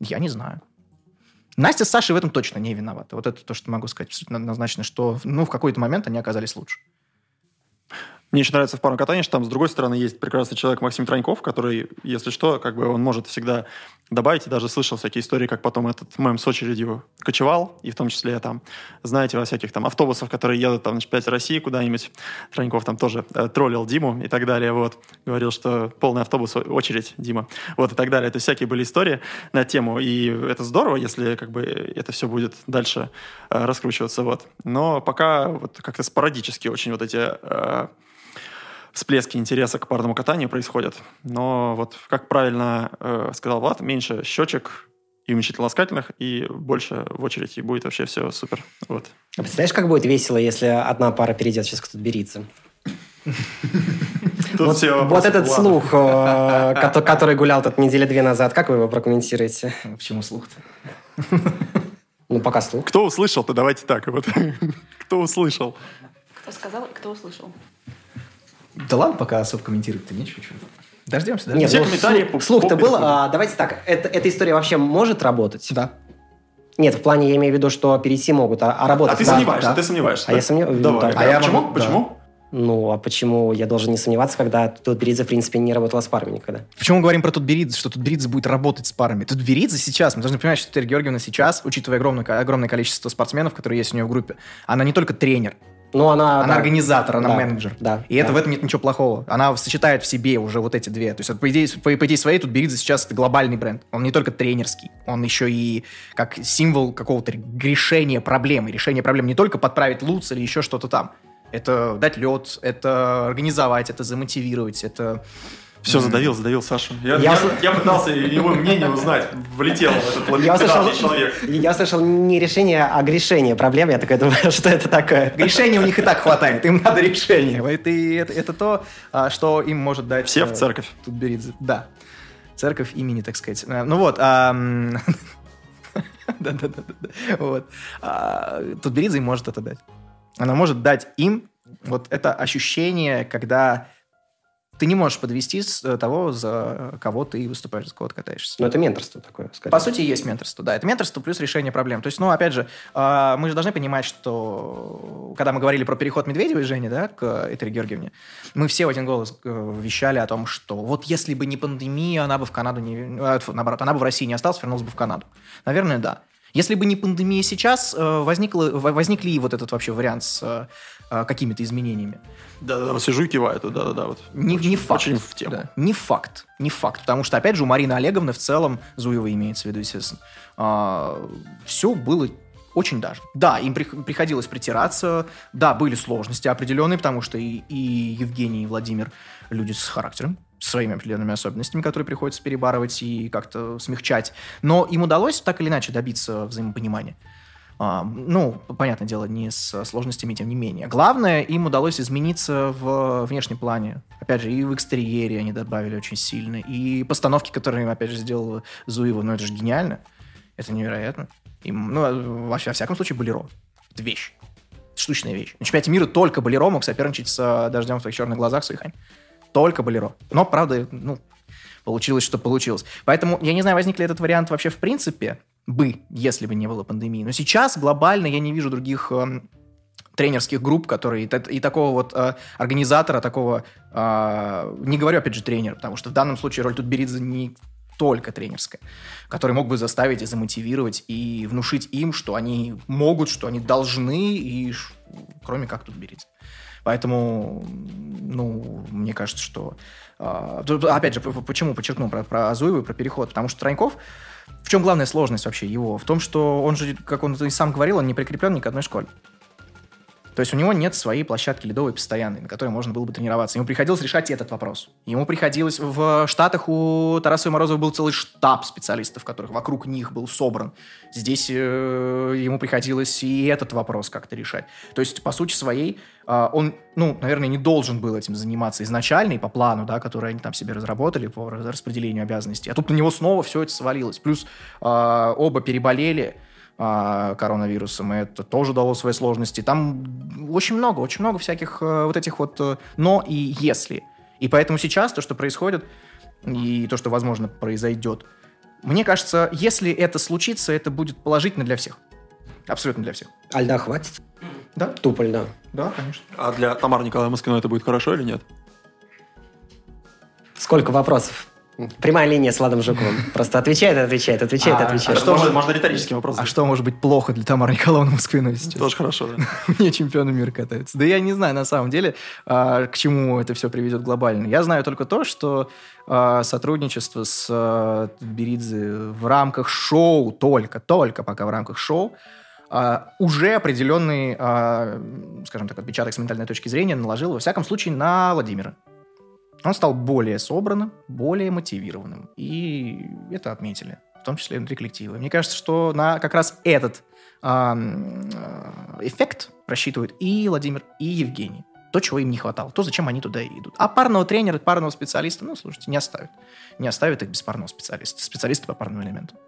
Я не знаю. Настя с Сашей в этом точно не виновата. Вот это то, что могу сказать абсолютно однозначно, что ну, в какой-то момент они оказались лучше. Мне еще нравится в парном катании, что там с другой стороны есть прекрасный человек Максим Траньков, который, если что, как бы он может всегда добавить, и даже слышал всякие истории, как потом этот мем с очередью кочевал, и в том числе там, знаете, во всяких там автобусах, которые едут там на чемпионате России куда-нибудь, Траньков там тоже э, троллил Диму и так далее, вот, говорил, что полный автобус, очередь, Дима, вот, и так далее. Это всякие были истории на тему, и это здорово, если как бы это все будет дальше э, раскручиваться, вот. Но пока вот как-то спорадически очень вот эти э, всплески интереса к парному катанию происходят. Но вот, как правильно э, сказал Влад, меньше щечек и уменьшительно-ласкательных, и больше в очередь, и будет вообще все супер. Вот. А представляешь, как будет весело, если одна пара перейдет сейчас кто-то берится? Тут Вот, вот этот к Владу. слух, э, кото- который гулял тут недели две назад, как вы его прокомментируете? Почему слух-то? Ну, пока слух. Кто услышал-то? Давайте так. Вот. Кто услышал? Кто сказал, кто услышал? Да ладно, пока особо комментировать-то нечего. Дождемся, да? Нет, Все ну, комментарии слух- по- Слух-то по был. а, давайте так. это- Эта история вообще может работать? Да. Нет, в плане я имею в виду, что перейти могут, а, а работать... А ты да, сомневаешься, да. ты сомневаешься. А да? я сомнев- Давай. ну, так. А, А я почему? могу- да. Почему? Ну, а почему я должен не сомневаться, когда Тутберидзе, в принципе, не работала с парами никогда? Почему мы говорим про Тутберидзе, что Тутберидзе будет работать с парами? Тутберидзе сейчас, мы должны понимать, что Терри Георгиевна сейчас, учитывая огромное, огромное количество спортсменов, которые есть у нее в группе, она не только тренер, Ну, она... она да. организатор, она Да, менеджер. Да. И это да. в этом нет ничего плохого. Она сочетает в себе уже вот эти две. То есть, по идее, по, по идее своей, тут Беридзе сейчас это глобальный бренд. Он не только тренерский, он еще и как символ какого-то решения проблемы. Решение проблем не только подправить луц или еще что-то там. Это дать лед, это организовать, это замотивировать, это... Все, задавил, задавил Сашу. Я, Я я- я пытался его мнение узнать. Влетел в этот Я услышал, лабиринт человек. я услышал не решение, а грешение проблем. Я такой думаю, что это такое? Решения у них и так хватает, им надо решение. Это, это, это то, а, что им может дать... Все в э, церковь. Тутберидзе. Да. Церковь имени, так сказать. Э, Ну вот. ам, Да-да-да. Вот. А, Тутберидзе им может это дать. Она может дать им вот это ощущение, когда ты не можешь подвести с э, того, за кого ты выступаешь, за кого ты катаешься. Ну, это менторство такое, скорее. По сути, есть менторство, да. Это менторство плюс решение проблем. То есть, ну, опять же, а, мы же должны понимать, что когда мы говорили про переход Медведевой Жени, да, к Этери Георгиевне, мы все в один голос э, вещали о том, что вот если бы не пандемия, она бы в Канаду не... а, наоборот, она бы в России не осталась, вернулась бы в Канаду. Наверное, да. Если бы не пандемия сейчас, э, возникло, во- возник ли вот этот вообще вариант с э, э, какими-то изменениями? Да-да-да, вот сижу и киваю. тут, Да-да-да. Вот. Не, Очень- не факт. Очень в тему. Да, не факт. Не факт. Потому что, опять же, у Марины Олеговны в целом, Зуева имеется в виду, естественно, все было очень даже. Да, им прих- приходилось притираться, да, были сложности определенные, потому что и, и Евгений, и Владимир люди с характером, своими определенными особенностями, которые приходится перебарывать и как-то смягчать. Но им удалось так или иначе добиться взаимопонимания. А, ну, понятное дело, не с сложностями, тем не менее. Главное, им удалось измениться в внешнем плане. Опять же, и в экстерьере они добавили очень сильно. И постановки, которые им, опять же, сделал Зуева, ну, это же гениально. Это невероятно. Им, ну, во, во всяком случае, Болеро. Это вещь. Штучная вещь. На чемпионате мира только Болеро мог соперничать с «Дождем в твоих черных глазах» Суихань. Только Болеро. Но, правда, ну, получилось, что получилось. Поэтому, я не знаю, возник ли этот вариант вообще в принципе, бы, если бы не было пандемии. Но сейчас глобально я не вижу других э, тренерских групп, которые и, и такого вот э, организатора, такого, э, не говорю опять же тренера, потому что в данном случае роль тут Тутберидзе не только тренерская, который мог бы заставить и замотивировать и внушить им, что они могут, что они должны, и кроме как тут Тутберидзе. Поэтому, ну, мне кажется, что... Э, опять же, почему подчеркнул про, про Азуева и про переход? Потому что Троньков в чем главная сложность вообще его? В том, что он же, как он и сам говорил, он не прикреплен ни к одной школе. То есть у него нет своей площадки ледовой постоянной, на которой можно было бы тренироваться. Ему приходилось решать этот вопрос. Ему приходилось... В Штатах у Тараса Морозова был целый штаб специалистов, которых вокруг них был собран. Здесь э, ему приходилось и этот вопрос как-то решать. То есть, по сути своей, э, он, ну, наверное, не должен был этим заниматься изначально и по плану, да, который они там себе разработали по распределению обязанностей. А тут на него снова все это свалилось. Плюс э, оба переболели, коронавирусом, и это тоже дало свои сложности. Там очень много, очень много всяких э, вот этих вот э, «но» и «если». И поэтому сейчас то, что происходит, и то, что, возможно, произойдет, мне кажется, если это случится, это будет положительно для всех. Абсолютно для всех. А льда хватит? Да. Тупо льда. Да, конечно. А для Тамары Николаевны Москвиной это будет хорошо или нет? Сколько вопросов? Прямая линия с Владом Жуковым. Просто отвечает, отвечает, отвечает, А, отвечает. А что можно, можно риторический вопрос? А что может быть плохо для Тамары Николаевны Москвиной сейчас? Тоже хорошо, да. Мне чемпионы мира катаются. Да я не знаю, на самом деле, а, к чему это все приведет глобально. Я знаю только то, что а, сотрудничество с Беридзе в рамках шоу, только, только пока в рамках шоу, уже определенный, скажем так, отпечаток с ментальной точки зрения наложил, во всяком случае, на Владимира. Он стал более собранным, более мотивированным. И это отметили, в том числе внутри коллектива. Мне кажется, что на как раз этот э, эффект рассчитывают и Владимир, и Евгений. То, чего им не хватало, то, зачем они туда и идут. А парного тренера, парного специалиста, ну, слушайте, не оставят. Не оставят их без парного специалиста. Специалисты по парным элементам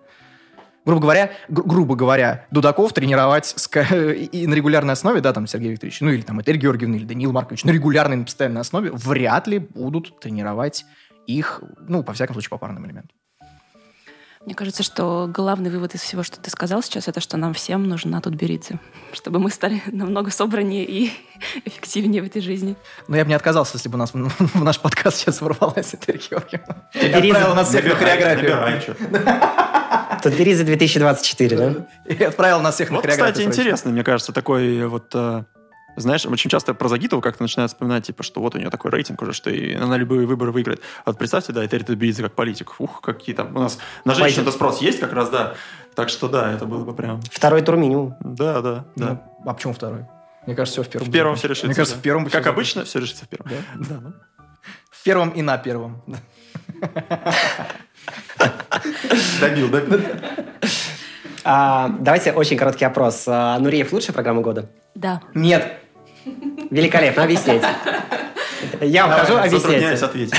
грубо говоря, гру- грубо говоря, Дудаков тренировать с, и на регулярной основе, да, там, Сергей Викторович, ну, или там Этель Георгиевна, или Даниил Маркович, на регулярной, на постоянной основе вряд ли будут тренировать их, ну, по всяком случае, по парным элементам. Мне кажется, что главный вывод из всего, что ты сказал сейчас, это что нам всем нужна тут берите, чтобы мы стали намного собраннее и эффективнее в этой жизни. Но я бы не отказался, если бы у нас в наш подкаст сейчас ворвалась эта Георгиевна. И отправила нас всех на хореографию. Тут Бериза 2024, да? И отправил нас всех на Вот, хореографию. кстати, интересно, мне кажется, такой вот... Знаешь, очень часто про Загитову как-то начинают вспоминать, типа, что вот у нее такой рейтинг уже, что и она любые выборы выиграет. А вот представьте, да, Этери Тутберидзе как политик. Ух, какие там... У нас на женщин-то спрос есть как раз, да. Так что да, это было бы прям... Второй тур минимум. Да, да, да. Ну, а почему второй? Мне кажется, все в первом. в первом все решится. Мне кажется, да. в первом Как всё обычно, все решится в первом. Да? Да, ну. В первом и на первом. Добил, добил. А, давайте очень короткий опрос. А, Нуриев лучшая программа года? Да. Нет. Великолепно, объясните. Я ухожу, объясняйте. ответить.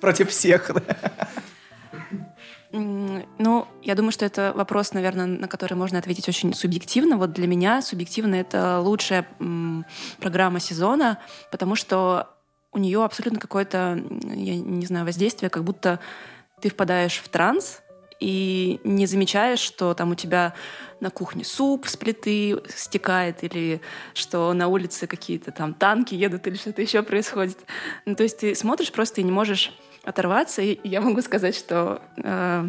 Против всех. Ну, я думаю, что это вопрос, наверное, на который можно ответить очень субъективно. Вот для меня субъективно это лучшая м, программа сезона, потому что у нее абсолютно какое-то, я не знаю, воздействие, как будто ты впадаешь в транс и не замечаешь, что там у тебя на кухне суп с плиты стекает, или что на улице какие-то там танки едут, или что-то еще происходит. Ну, то есть ты смотришь просто и не можешь оторваться. И я могу сказать, что э,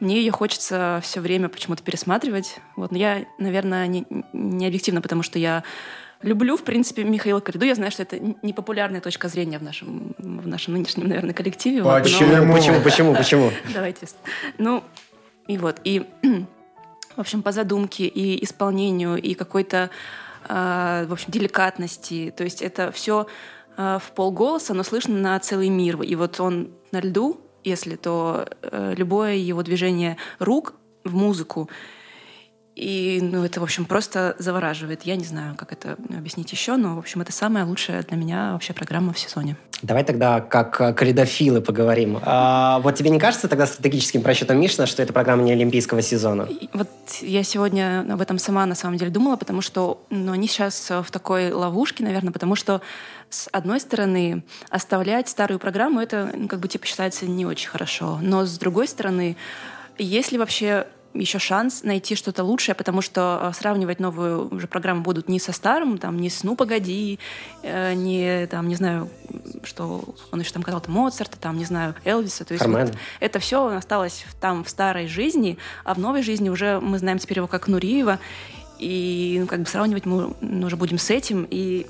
мне ее хочется все время почему-то пересматривать. Вот. Но я, наверное, не, не объективно, потому что я люблю, в принципе, Михаила Кориду. Я знаю, что это непопулярная точка зрения в нашем, в нашем нынешнем, наверное, коллективе. вот, но- Почему? Почему? Почему? Почему? Давайте. Ну, и вот. И, в общем, по задумке и исполнению, и какой-то, а, в общем, деликатности. То есть это все э, в полголоса, но слышно на целый мир. И вот он на льду, если, то э, любое его движение рук в музыку и, ну, это, в общем, просто завораживает. Я не знаю, как это объяснить еще, но, в общем, это самая лучшая для меня вообще программа в сезоне. Давай тогда как кредофилы поговорим. А, вот тебе не кажется тогда стратегическим просчетом Мишна, что это программа не олимпийского сезона? Вот я сегодня об этом сама на самом деле думала, потому что ну, они сейчас в такой ловушке, наверное, потому что с одной стороны, оставлять старую программу, это ну, как бы типа считается не очень хорошо. Но с другой стороны, если вообще еще шанс найти что-то лучшее, потому что э, сравнивать новую уже программу будут не со старым, там, не с «Ну, погоди», э, не, там, не знаю, что он еще там казал-то Моцарта, там, не знаю, Элвиса. То есть вот это все осталось там в старой жизни, а в новой жизни уже мы знаем теперь его как Нуриева, и ну, как бы сравнивать мы уже будем с этим, и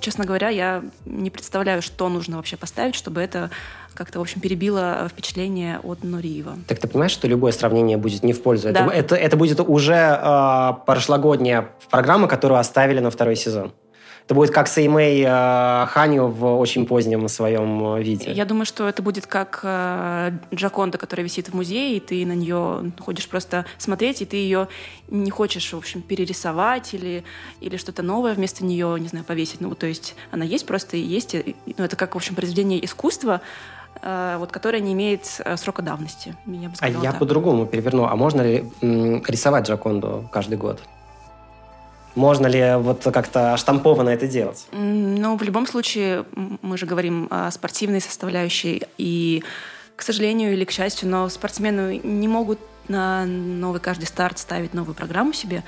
честно говоря, я не представляю, что нужно вообще поставить, чтобы это как-то, в общем, перебило впечатление от Нуриева. Так ты понимаешь, что любое сравнение будет не в пользу? Да. Это, это, это будет уже э, прошлогодняя программа, которую оставили на второй сезон. Это будет как с Эймей э, Ханю в очень позднем своем э, виде. Я думаю, что это будет как э, Джаконда, которая висит в музее, и ты на нее ходишь просто смотреть, и ты ее не хочешь, в общем, перерисовать или, или что-то новое вместо нее, не знаю, повесить. Ну, то есть она есть просто и есть. Ну, это как, в общем, произведение искусства, э, вот, которое не имеет э, срока давности. Я бы а я так. по-другому переверну. А можно ли рисовать Джаконду каждый год? Можно ли вот как-то штампованно это делать? Ну, в любом случае, мы же говорим о спортивной составляющей, и, к сожалению или к счастью, но спортсмены не могут на новый каждый старт ставить новую программу себе,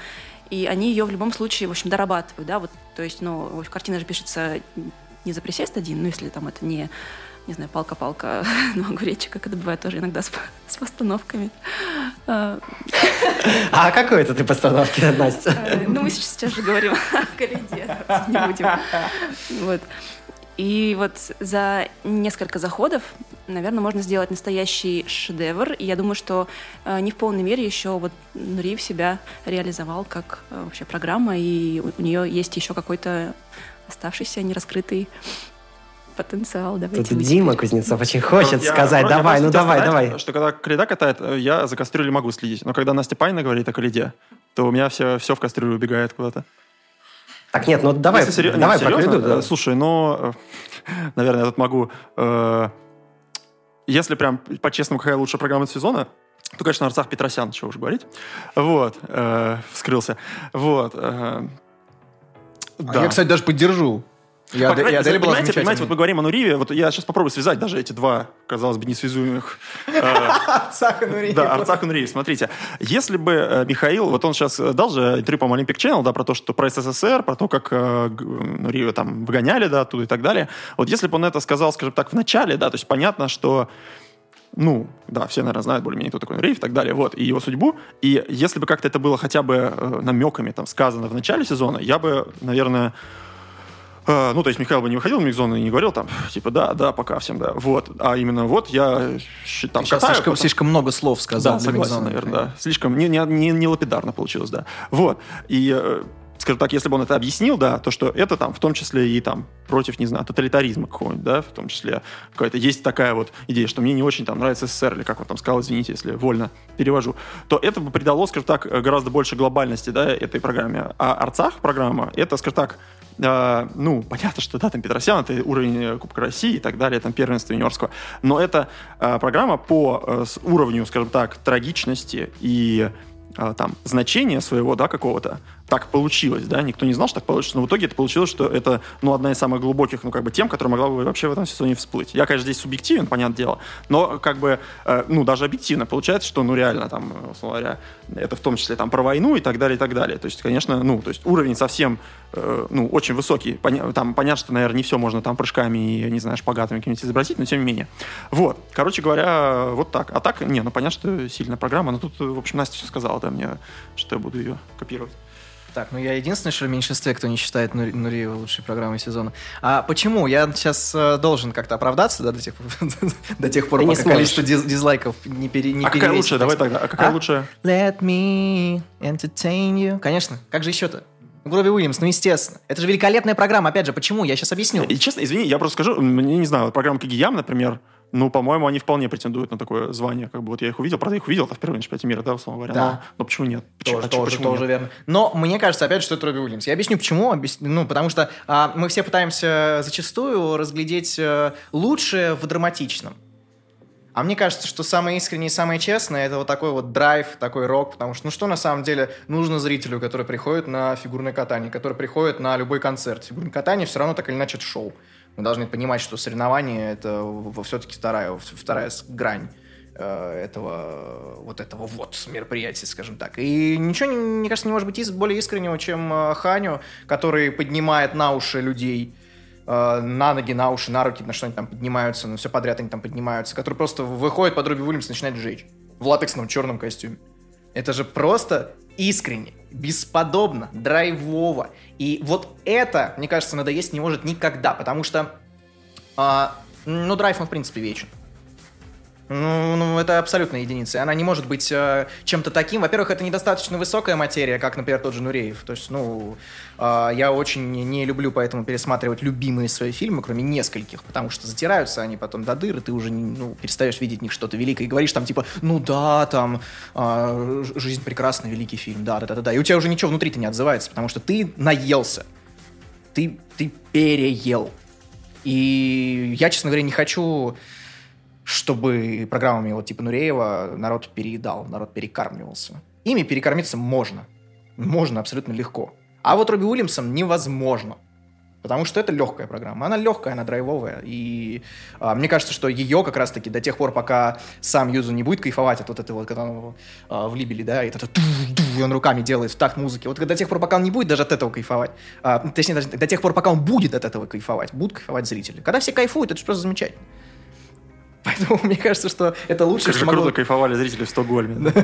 и они ее в любом случае, в общем, дорабатывают, да, вот, то есть, ну, картина же пишется не за присест один, ну, если там это не не знаю, палка-палка на огуречек, как это бывает тоже иногда с, с постановками. А, а какой это ты постановки, Настя? Э, ну, мы сейчас же говорим о коляде, не будем. Вот. И вот за несколько заходов, наверное, можно сделать настоящий шедевр. И я думаю, что э, не в полной мере еще вот Нуриев себя реализовал как э, вообще программа, и у нее есть еще какой-то оставшийся нераскрытый потенциал. Давайте Тут Дима Кузнецов очень хочет я, сказать, я, давай, ну давай, сказать, давай. Что когда Коляда катает, э, я за кастрюлей могу следить. Но когда Настя Панина говорит о Коляде, то у меня все, все в кастрюлю убегает куда-то. Так, нет, ну давай, Если серьез... давай нет, про Коляду. Да. Слушай, ну, наверное, я тут могу... Э, если прям по-честному, какая лучшая программа сезона, то, конечно, Арцах Петросян, чего уж говорить. Вот, э, вскрылся. Вот. Э, да. А я, кстати, даже поддержу. Я, По, я, я понимаете, понимаете, вот мы говорим о Нуриве, вот я сейчас попробую связать даже эти два, казалось бы, несвязуемых... Э, Арцах и Нуриев. Да, Арцах и Нуриев. Смотрите, если бы э, Михаил, вот он сейчас дал же интервью, по Olympic Channel, да, про то, что про СССР, про то, как э, Нуриева там выгоняли, да, оттуда и так далее. Вот если бы он это сказал, скажем так, в начале, да, то есть понятно, что ну, да, все, наверное, знают более-менее, кто такой Нуриев и так далее, вот, и его судьбу. И если бы как-то это было хотя бы э, намеками там сказано в начале сезона, я бы, наверное, ну, то есть Михаил бы не выходил в микзону и не говорил там, типа, да, да, пока всем, да. Вот. А именно вот я там Сейчас катаю, слишком, потом... слишком много слов сказал да, согласен, наверное, да. Слишком не, не, не, не лапидарно получилось, да. Вот. И э, скажем так, если бы он это объяснил, да, то что это там в том числе и там против, не знаю, тоталитаризма какого-нибудь, да, в том числе какая-то есть такая вот идея, что мне не очень там нравится СССР, или как он там сказал, извините, если вольно перевожу, то это бы придало, скажем так, гораздо больше глобальности, да, этой программе. А Арцах программа, это, скажем так, э, ну, понятно, что да, там Петросян, это уровень Кубка России и так далее, там первенство юниорского, но это э, программа по э, уровню, скажем так, трагичности и э, там значения своего, да, какого-то, так получилось, да, никто не знал, что так получится, но в итоге это получилось, что это, ну, одна из самых глубоких, ну, как бы, тем, которая могла бы вообще в этом сезоне всплыть. Я, конечно, здесь субъективен, понятное дело, но, как бы, э, ну, даже объективно получается, что, ну, реально, там, условно говоря, это в том числе, там, про войну и так далее, и так далее. То есть, конечно, ну, то есть уровень совсем, э, ну, очень высокий. Поня- там, понятно, что, наверное, не все можно там прыжками и, не знаю, шпагатами какими-нибудь изобразить, но тем не менее. Вот, короче говоря, вот так. А так, не, ну, понятно, что сильная программа, но тут, в общем, Настя все сказала, да, мне, что я буду ее копировать. Так, ну я единственный, что в меньшинстве, кто не считает Нури, Нуриева лучшей программой сезона. А почему? Я сейчас э, должен как-то оправдаться, да, до тех, до тех пор, Ты пока количество диз, дизлайков не, пере, не А какая лучшая? Давай тогда. А какая а? лучшая? Let me entertain you. Конечно. Как же еще-то? Робби Уильямс, ну естественно. Это же великолепная программа, опять же, почему? Я сейчас объясню. И честно, извини, я просто скажу, мне не знаю, программа Кагиям, например, ну, по-моему, они вполне претендуют на такое звание. Как бы вот я их увидел, правда, их увидел в первом чемпионате мира, да, условно говоря. Да. Но, но почему нет? Почему, Тоже, почему- тоже, почему тоже нет? верно. Но мне кажется, опять же, что это Робби Уильямс. Я объясню, почему. Объяс- Ну, потому что а, мы все пытаемся зачастую разглядеть э, лучшее в драматичном. А мне кажется, что самое искреннее и самое честное это вот такой вот драйв, такой рок, потому что, ну что на самом деле нужно зрителю, который приходит на фигурное катание, который приходит на любой концерт. Фигурное катание все равно так или иначе это шоу. Мы должны понимать, что соревнование это все-таки вторая, вторая грань э, этого вот этого вот мероприятия, скажем так. И ничего, не- мне кажется, не может быть более искреннего, чем э, Ханю, который поднимает на уши людей, э, на ноги, на уши, на руки, на что они там поднимаются, на все подряд они там поднимаются, который просто выходит под Робби Уильямс и начинает жечь в латексном черном костюме. Это же просто искренне, бесподобно, драйвово. И вот это, мне кажется, надоесть не может никогда, потому что, а, ну, драйв, он, в принципе, вечен. Ну, ну, это абсолютная единица. Она не может быть э, чем-то таким. Во-первых, это недостаточно высокая материя, как, например, тот же Нуреев. То есть, ну, э, я очень не- люблю поэтому пересматривать любимые свои фильмы, кроме нескольких, потому что затираются они потом до дыр, и ты уже ну, перестаешь видеть в них что-то великое. И говоришь там, типа, ну да, там, э, «Ж- «Жизнь прекрасна», великий фильм, да-да-да-да. И у тебя уже ничего внутри-то не отзывается, потому что ты наелся. Ты, ты переел. И я, честно говоря, не хочу чтобы программами вот типа Нуреева народ переедал, народ перекармливался. Ими перекормиться можно. Можно абсолютно легко. А вот Робби Уильямсом невозможно. Потому что это легкая программа. Она легкая, она драйвовая. И а, мне кажется, что ее как раз-таки до тех пор, пока сам Юзу не будет кайфовать от вот этого, когда он а, в Либеле, да, и это и он руками делает в такт музыки. Вот до тех пор, пока он не будет даже от этого кайфовать, а, точнее, даже до тех пор, пока он будет от этого кайфовать, будут кайфовать зрители. Когда все кайфуют, это же просто замечательно. Поэтому мне кажется, что это лучшее, Как что же могло... круто кайфовали зрители в Стокгольме.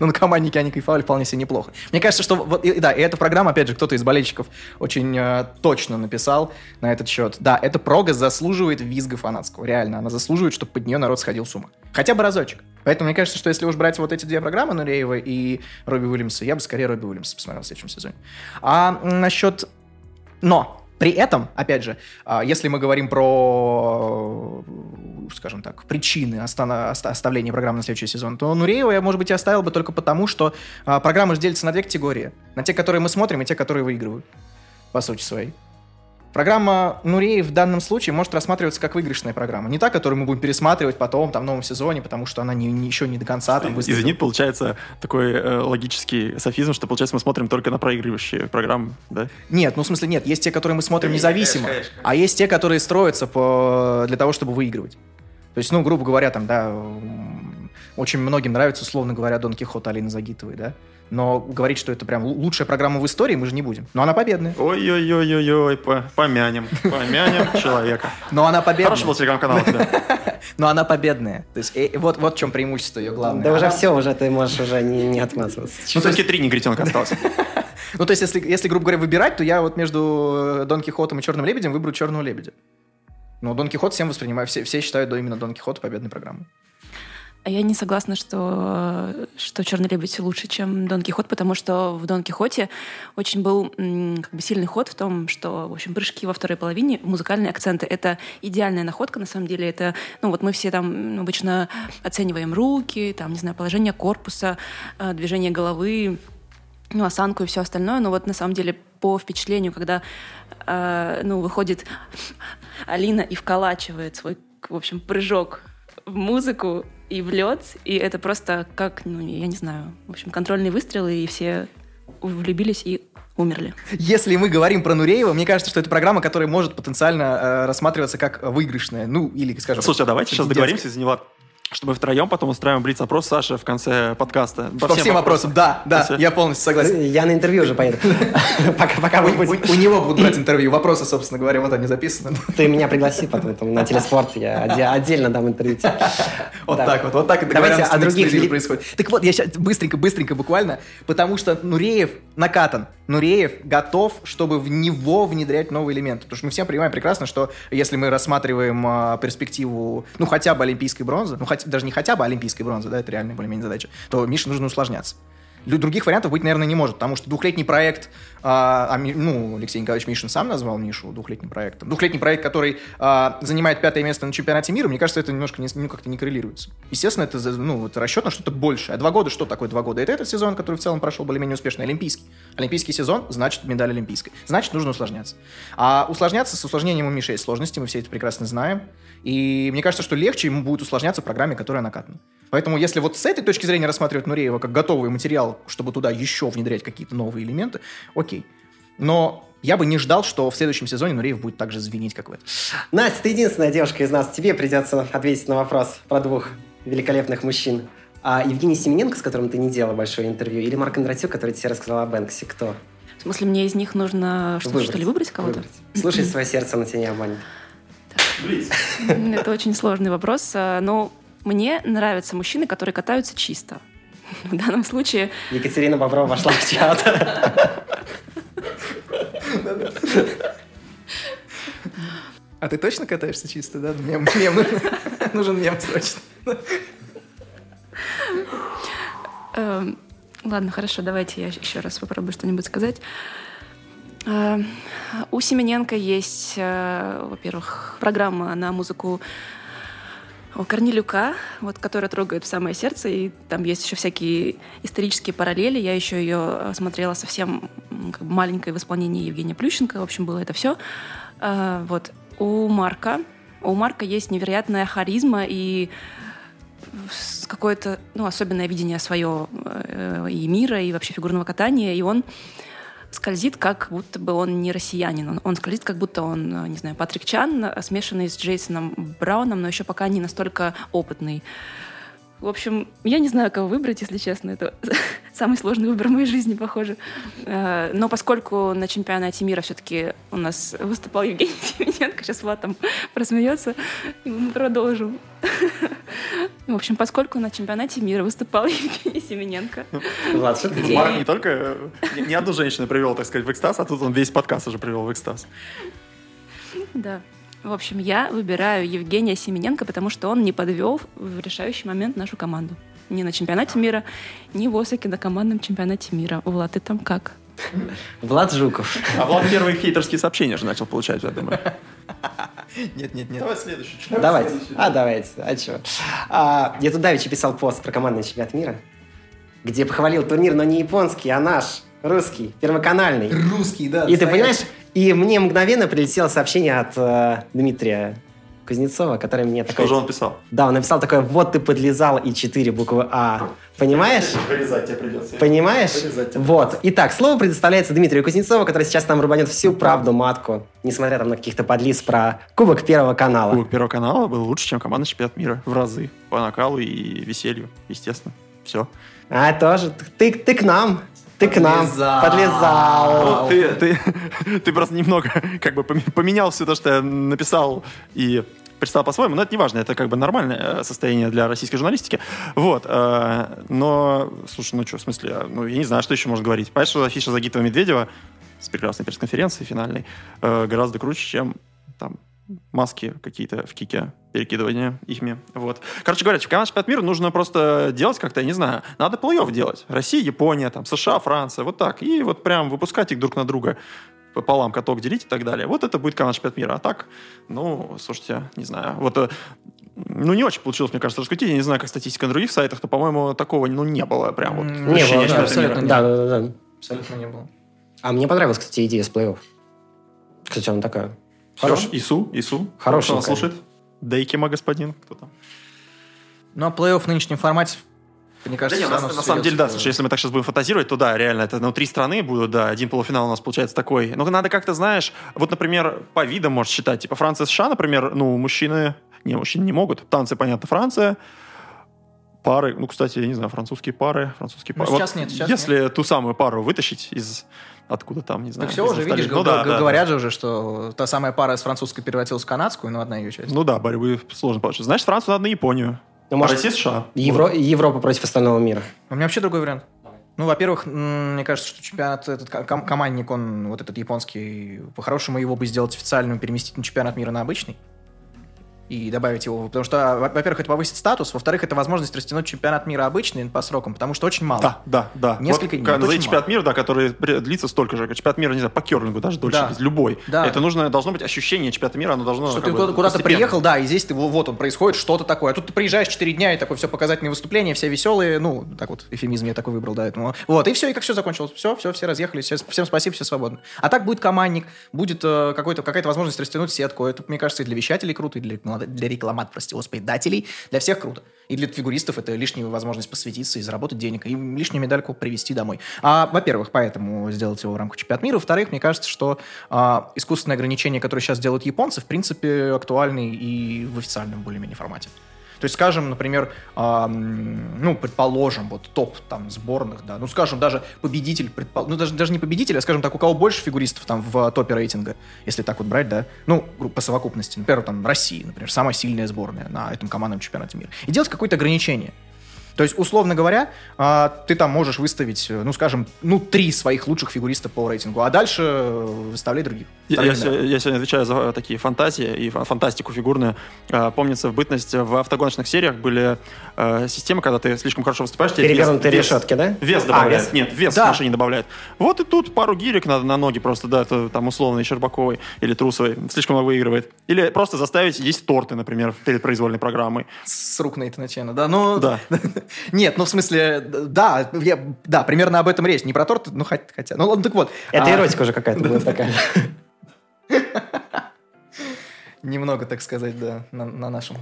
Ну, на команднике они кайфовали вполне себе неплохо. Мне кажется, что... Вот, да, и эта программа, опять же, кто-то из болельщиков очень э, точно написал на этот счет. Да, эта прога заслуживает визга фанатского. Реально, она заслуживает, чтобы под нее народ сходил с ума. Хотя бы разочек. Поэтому мне кажется, что если уж брать вот эти две программы, Нуреева и Робби Уильямса, я бы скорее Робби Уильямса посмотрел в следующем сезоне. А насчет... Но при этом, опять же, а, если мы говорим про, скажем так, причины оставления программы на следующий сезон, то Нуреева я, может быть, и оставил бы только потому, что а, программа же делится на две категории. На те, которые мы смотрим, и те, которые выигрывают, по сути своей. Программа Нуреев в данном случае может рассматриваться как выигрышная программа. Не та, которую мы будем пересматривать потом, там, в новом сезоне, потому что она не, не- еще не до конца там выстрелила. Извини, получается такой э, логический софизм, что, получается, мы смотрим только на проигрывающие программы, да? Нет, ну в смысле нет. Есть те, которые мы смотрим независимо, конечно, конечно. а есть те, которые строятся по... для того, чтобы выигрывать. То есть, ну, грубо говоря, там, да, очень многим нравится, условно говоря, Дон Кихот Алины Загитовой, да? Но говорить, что это прям лучшая программа в истории, мы же не будем. Но она победная. Ой-ой-ой-ой-ой, по- помянем, помянем человека. Но она победная. Хороший был телеграм-канал у тебя. Но она победная. То есть, э, вот, вот в чем преимущество ее главное. Да уже все, уже ты можешь уже не, не отмазываться. Ну, все-таки три негритенка осталось. Ну, то есть, если, если, грубо говоря, выбирать, то я вот между э, Дон Кихотом и Черным Лебедем выберу Черного Лебедя. Но Дон Кихот всем воспринимаю, все, все считают да, именно Дон Кихота победной программой. А я не согласна, что, что Черный лебедь лучше, чем Дон Кихот, потому что в Дон Кихоте очень был как бы сильный ход в том, что, в общем, прыжки во второй половине, музыкальные акценты — это идеальная находка, на самом деле. Это, ну вот мы все там ну, обычно оцениваем руки, там, не знаю, положение корпуса, э, движение головы, ну, осанку и все остальное. Но вот на самом деле по впечатлению, когда э, ну, выходит Алина и вколачивает свой, в общем, прыжок в музыку и в лед, и это просто как, ну, я не знаю, в общем, контрольные выстрелы, и все влюбились и умерли. Если мы говорим про Нуреева, мне кажется, что это программа, которая может потенциально э, рассматриваться как выигрышная. Ну, или, скажем... Слушай, а давайте сейчас президентская. договоримся, извини, Влад, что мы втроем потом устраиваем блиц-опрос Саши в конце подкаста. По, всем вопросам, да, да, я полностью согласен. Я на интервью уже поеду. Пока, пока вы У, будете. у- у него будут брать интервью. Вопросы, собственно говоря, вот они записаны. Ты меня пригласи потом на телеспорт, я отдельно дам интервью. тебе. Вот Да. так вот, вот так Давайте о на других ли- происходит. Так вот, я сейчас быстренько-быстренько буквально, потому что Нуреев накатан. Нуреев готов, чтобы в него внедрять новые элементы. Потому что мы все понимаем прекрасно, что если мы рассматриваем а, перспективу, ну, хотя бы олимпийской бронзы, ну, хотя, даже не хотя бы олимпийской бронзы, да, это реальная более-менее задача, то Мише нужно усложняться. Других вариантов быть, наверное, не может, потому что двухлетний проект, а, а ну, Алексей Николаевич Мишин сам назвал Мишу двухлетним проектом. Двухлетний проект, который а, занимает пятое место на чемпионате мира, мне кажется, это немножко не, ну, как-то не коррелируется. Естественно, это, ну, это расчет на что-то большее. А два года, что такое два года? Это этот сезон, который в целом прошел более-менее успешно, олимпийский. Олимпийский сезон, значит, медаль олимпийской. Значит, нужно усложняться. А усложняться с усложнением у Миши есть сложности, мы все это прекрасно знаем. И мне кажется, что легче ему будет усложняться в программе, которая накатана. Поэтому, если вот с этой точки зрения рассматривать Нуреева как готовый материал, чтобы туда еще внедрять какие-то новые элементы, окей. Но я бы не ждал, что в следующем сезоне Нуреев будет так же звенить, как в этом. Настя, ты единственная девушка из нас. Тебе придется ответить на вопрос про двух великолепных мужчин. А Евгений Семененко, с которым ты не делала большое интервью, или Марк Кондратюк, который тебе рассказал о Бэнксе, кто? В смысле, мне из них нужно что, что ли выбрать кого-то? Выбрать. Слушай свое сердце, оно тебя не обманет. Это очень сложный вопрос. А, Но мне нравятся мужчины, которые катаются чисто. В данном случае Екатерина Боброва вошла в чат. А ты точно катаешься чисто, да? Мем, мем нужен, мем срочно. Эм, Ладно, хорошо, давайте я еще раз попробую что-нибудь сказать. Э, У Семененко есть, э, во-первых, программа на музыку Корнелюка, вот, которая трогает в самое сердце, и там есть еще всякие исторические параллели. Я еще ее э, смотрела совсем как бы маленькой в исполнении Евгения Плющенко. В общем, было это все. Вот. У Марка, у Марка есть невероятная харизма и какое-то ну, особенное видение свое и мира, и вообще фигурного катания, и он скользит, как будто бы он не россиянин. Он, он скользит, как будто он, э, не знаю, Патрик Чан, э, смешанный с Джейсоном Брауном, но еще пока не настолько опытный. В общем, я не знаю, кого выбрать, если честно. Это самый сложный выбор в моей жизни, похоже. Э, Но поскольку на чемпионате мира все-таки у нас выступал Евгений Семененко, сейчас Влад там просмеется, и мы продолжим. В общем, поскольку на чемпионате мира выступал Евгений Семененко, Влад, что ты? Марк не только ни, ни одну женщину привел, так сказать, в экстаз, а тут он весь подкаст уже привел в экстаз. да. В общем, я выбираю Евгения Семененко, потому что он не подвел в решающий момент нашу команду. Ни на чемпионате мира, ни в Осаке на командном чемпионате мира. Влад, ты там как? Влад Жуков. А Влад первые хейтерские сообщения же начал получать, я думаю. Нет, нет, нет. Давай следующий. Давайте. А, давайте. А что? я тут давеча писал пост про командный чемпионат мира, где похвалил турнир, но не японский, а наш, русский, первоканальный. Русский, да. И ты понимаешь, и мне мгновенно прилетело сообщение от э, Дмитрия Кузнецова, который мне Что такой... же он писал? Да, он написал такое, вот ты подлезал и 4 буквы А. Понимаешь? Вырезать тебе придется. Понимаешь? Вырезать тебе Вот. Итак, слово предоставляется Дмитрию Кузнецову, который сейчас нам рубанет всю правду матку, несмотря там на каких-то подлиз про Кубок Первого канала. Кубок Первого канала был лучше, чем командный чемпионат мира. В разы. По накалу и веселью, естественно. Все. А, тоже. Ты, ты к нам. Ты к нам. Подлезал. Подлезал. Ну, ты, ты, ты просто немного как бы поме- поменял все то, что я написал и представил по-своему, но это не важно, это как бы нормальное э, состояние для российской журналистики. Вот. э, Но, слушай, ну что, в смысле, ну я не знаю, что еще можно говорить. Понятно, что афиша Загитова-Медведева с прекрасной пресс-конференцией финальной э, гораздо круче, чем там маски какие-то в кике, перекидывание ихми. Вот. Короче говоря, чемпионат чемпионат мира нужно просто делать как-то, я не знаю, надо плей-офф делать. Россия, Япония, там, США, Франция, вот так. И вот прям выпускать их друг на друга пополам каток делить и так далее. Вот это будет команда чемпионат мира. А так, ну, слушайте, не знаю. Вот, э, ну, не очень получилось, мне кажется, раскрутить. Я не знаю, как статистика на других сайтах, но, по-моему, такого, ну, не было прям вот. Не было, да, абсолютно. Да, да, да, да. Абсолютно не было. А мне понравилась, кстати, идея с плей-офф. Кстати, она такая. Хорош. Ису, Ису. Нас слушает? Дейкима, господин. Кто там? Ну, а плей-офф в нынешнем формате, мне Да кажется, не, всё на, на самом деле, да, слушай, если мы так сейчас будем фантазировать, то да, реально, это ну, три страны будут, да, один полуфинал у нас получается такой. Но надо как-то, знаешь, вот, например, по видам можешь считать, типа Франция, США, например, ну, мужчины, не, мужчины не могут. Танцы, понятно, Франция, пары, ну, кстати, я не знаю, французские пары, французские Ну, пары. сейчас нет, сейчас Если ту самую пару вытащить из откуда там, не знаю. Так все из уже, Австралии. видишь, ну, да, да, говорят же уже, что та самая пара с французской превратилась в канадскую, но одна ее часть. Ну да, борьбы сложно получится. Значит, Францию надо на Японию. Ну, А может, Россия, США. Евро- Европа против остального мира. У меня вообще другой вариант. Ну, во-первых, мне кажется, что чемпионат, этот ко- ком- командник, он вот этот японский, по-хорошему его бы сделать официальным, переместить на чемпионат мира на обычный. И добавить его, потому что, во- во-первых, это повысит статус, во-вторых, это возможность растянуть чемпионат мира обычный по срокам, потому что очень мало. Да, да, да. Несколько вот, дней, очень чемпионат мира, да, который длится столько же, как чемпионат мира, не знаю, по керлингу даже дольше, Да. любой. Да. Это нужно, должно быть ощущение чемпионата мира, оно должно Что ты бы, куда-то приехал, да, и здесь ты, во- вот он, происходит что-то такое. А тут ты приезжаешь 4 дня, и такое все показательное выступление, все веселые, ну, так вот, эфемизм я такой выбрал, да, этому. Вот, и все, и как все закончилось. Все, все, все разъехались, все, всем спасибо, все свободны. А так будет командник, будет э, какой-то, какая-то возможность растянуть сетку. Это, мне кажется, и для вещателей круто, и для, для рекламат, прости господи, дателей, для всех круто. И для фигуристов это лишняя возможность посвятиться и заработать денег, и лишнюю медальку привезти домой. А, во-первых, поэтому сделать его в рамках чемпионата мира. Во-вторых, мне кажется, что а, искусственные ограничения, которые сейчас делают японцы, в принципе, актуальны и в официальном более-менее формате. То есть, скажем, например, м, ну, предположим, вот топ там сборных, да, ну, скажем, даже победитель, предпол- ну, даже, даже не победитель, а, скажем так, у кого больше фигуристов там в топе рейтинга, если так вот брать, да, ну, по совокупности, например, там Россия, например, самая сильная сборная на этом командном чемпионате мира, и делать какое-то ограничение. То есть, условно говоря, а, ты там можешь выставить, э, ну, скажем, ну, три своих лучших фигуриста по рейтингу, а дальше э, выставляй других. Я, я я сегодня отвечаю за такие фантазии и фа- фантастику фигурную. А, Помнится, в бытность в автогоночных сериях были э, системы, когда ты слишком хорошо выступаешь, тебе вес- Перевернутые вес- решетки, да? Вес А, добавляет. вес. Нет, вес Да. в машине добавляет. Вот и тут пару гирек надо на ноги просто, да, это там условный Щербаковой или Трусовой. Слишком много выигрывает. Или просто заставить есть торты, например, перед произвольной программой. С рук Нейтана Чена, да? Ну, Да. Нет, ну, в смысле, да, я, да, примерно об этом речь. Не про торт, ну, хотя. Ну, ладно, так вот. Это А, эротика уже какая-то будет такая. Немного, так сказать, да, на, на нашем.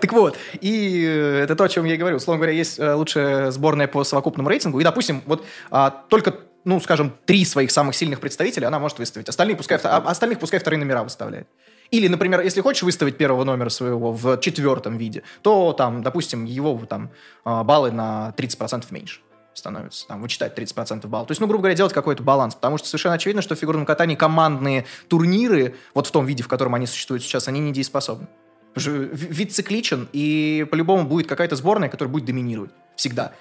Так вот, и э, это то, о чем я и говорю. Условно говоря, есть э, лучшая сборная по совокупному рейтингу, и, допустим, вот а, только, ну, скажем, три своих самых сильных представителя она может выставить. Остальные пускай, а остальных пускай вторые номера выставляет. Или, например, если хочешь выставить первого номера своего в четвертом виде, то там, допустим, его там а, баллы на 30% меньше становится, там, вычитать 30% баллов. То есть, ну, грубо говоря, делать какой-то баланс, потому что совершенно очевидно, что в фигурном катании командные турниры, вот в том виде, в котором они существуют сейчас, они недееспособны. Вид цикличен, и по-любому будет какая-то сборная, которая будет доминировать. Всегда.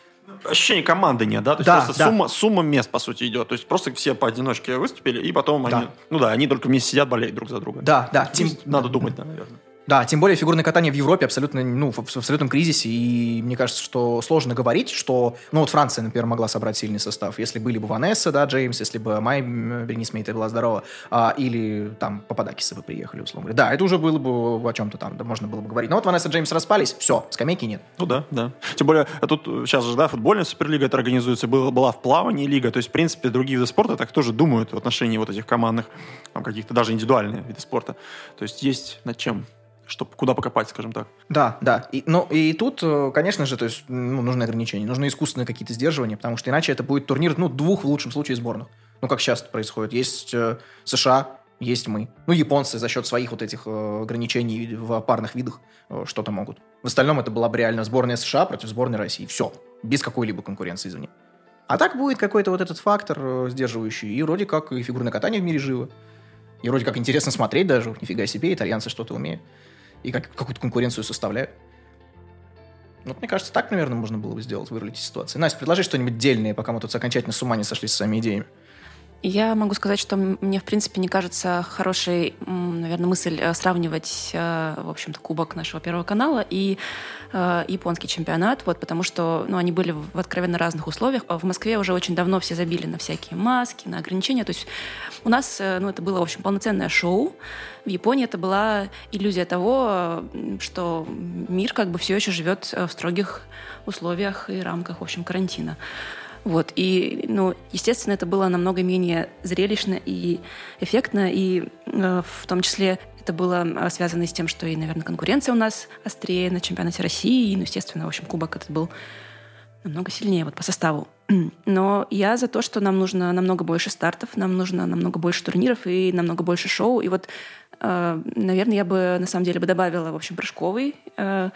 Ощущение команды нет, да? То есть Да, просто да. Сумма, сумма мест, по сути, идет. То есть просто все поодиночке выступили, и потом Да. они... Ну да, они только вместе сидят, болеют друг за друга. Да, да. Тем, есть Надо думать, да, наверное. Да, тем более фигурное катание в Европе абсолютно, ну, в, абсолютном кризисе, и мне кажется, что сложно говорить, что, ну, вот Франция, например, могла собрать сильный состав, если были бы Ванесса, да, Джеймс, если бы Май Бернис Мейта была здорова, а, или там Пападакисы бы приехали, условно говоря. Да, это уже было бы о чем-то там, да, можно было бы говорить. Но вот Ванесса и Джеймс распались, все, скамейки нет. Ну да, да. Тем более, а тут сейчас же, да, футбольная суперлига это организуется, была, была в плавании лига, то есть, в принципе, другие виды спорта так тоже думают в отношении вот этих командных, там, каких-то даже индивидуальные виды спорта. То есть есть над чем, чтобы куда покопать, скажем так. Да, да. И, ну, и тут, э, конечно же, то есть, ну, нужны ограничения, нужны искусственные какие-то сдерживания, потому что иначе это будет турнир, ну, двух, в лучшем случае, сборных. Ну, как часто происходит. Есть э, США, есть мы. Ну, японцы за счет своих вот этих э, ограничений в парных видах э, что-то могут. В остальном это была бы реально сборная США против сборной России. Все. Без какой-либо конкуренции извне. А так будет какой-то вот этот фактор э, сдерживающий. И вроде как и фигурное катание в мире живо. И вроде как интересно смотреть даже. Нифига себе, итальянцы что-то умеют. И как, какую-то конкуренцию составляют. Вот, мне кажется, так, наверное, можно было бы сделать, вырулить из ситуации. Настя, предложи что-нибудь дельное, пока мы тут окончательно с ума не сошли со своими идеями. Я могу сказать, что мне, в принципе, не кажется хорошей, наверное, мысль э, сравнивать, э, в общем-то, кубок нашего Первого канала и э, японский чемпионат, вот, потому что ну, они были в откровенно разных условиях. В Москве уже очень давно все забили на всякие маски, на ограничения. То есть у нас ну, это было, в общем, полноценное шоу. В Японии это была иллюзия того, что мир как бы все еще живет в строгих условиях и рамках, в общем, карантина. Вот, и, ну, естественно, это было намного менее зрелищно и эффектно, и э, в том числе это было э, связано с тем, что и, наверное, конкуренция у нас острее на чемпионате России, и, ну, естественно, в общем, кубок этот был намного сильнее вот по составу. Но я за то, что нам нужно намного больше стартов, нам нужно намного больше турниров и намного больше шоу. И вот, э, наверное, я бы на самом деле бы добавила, в общем, прыжковый э,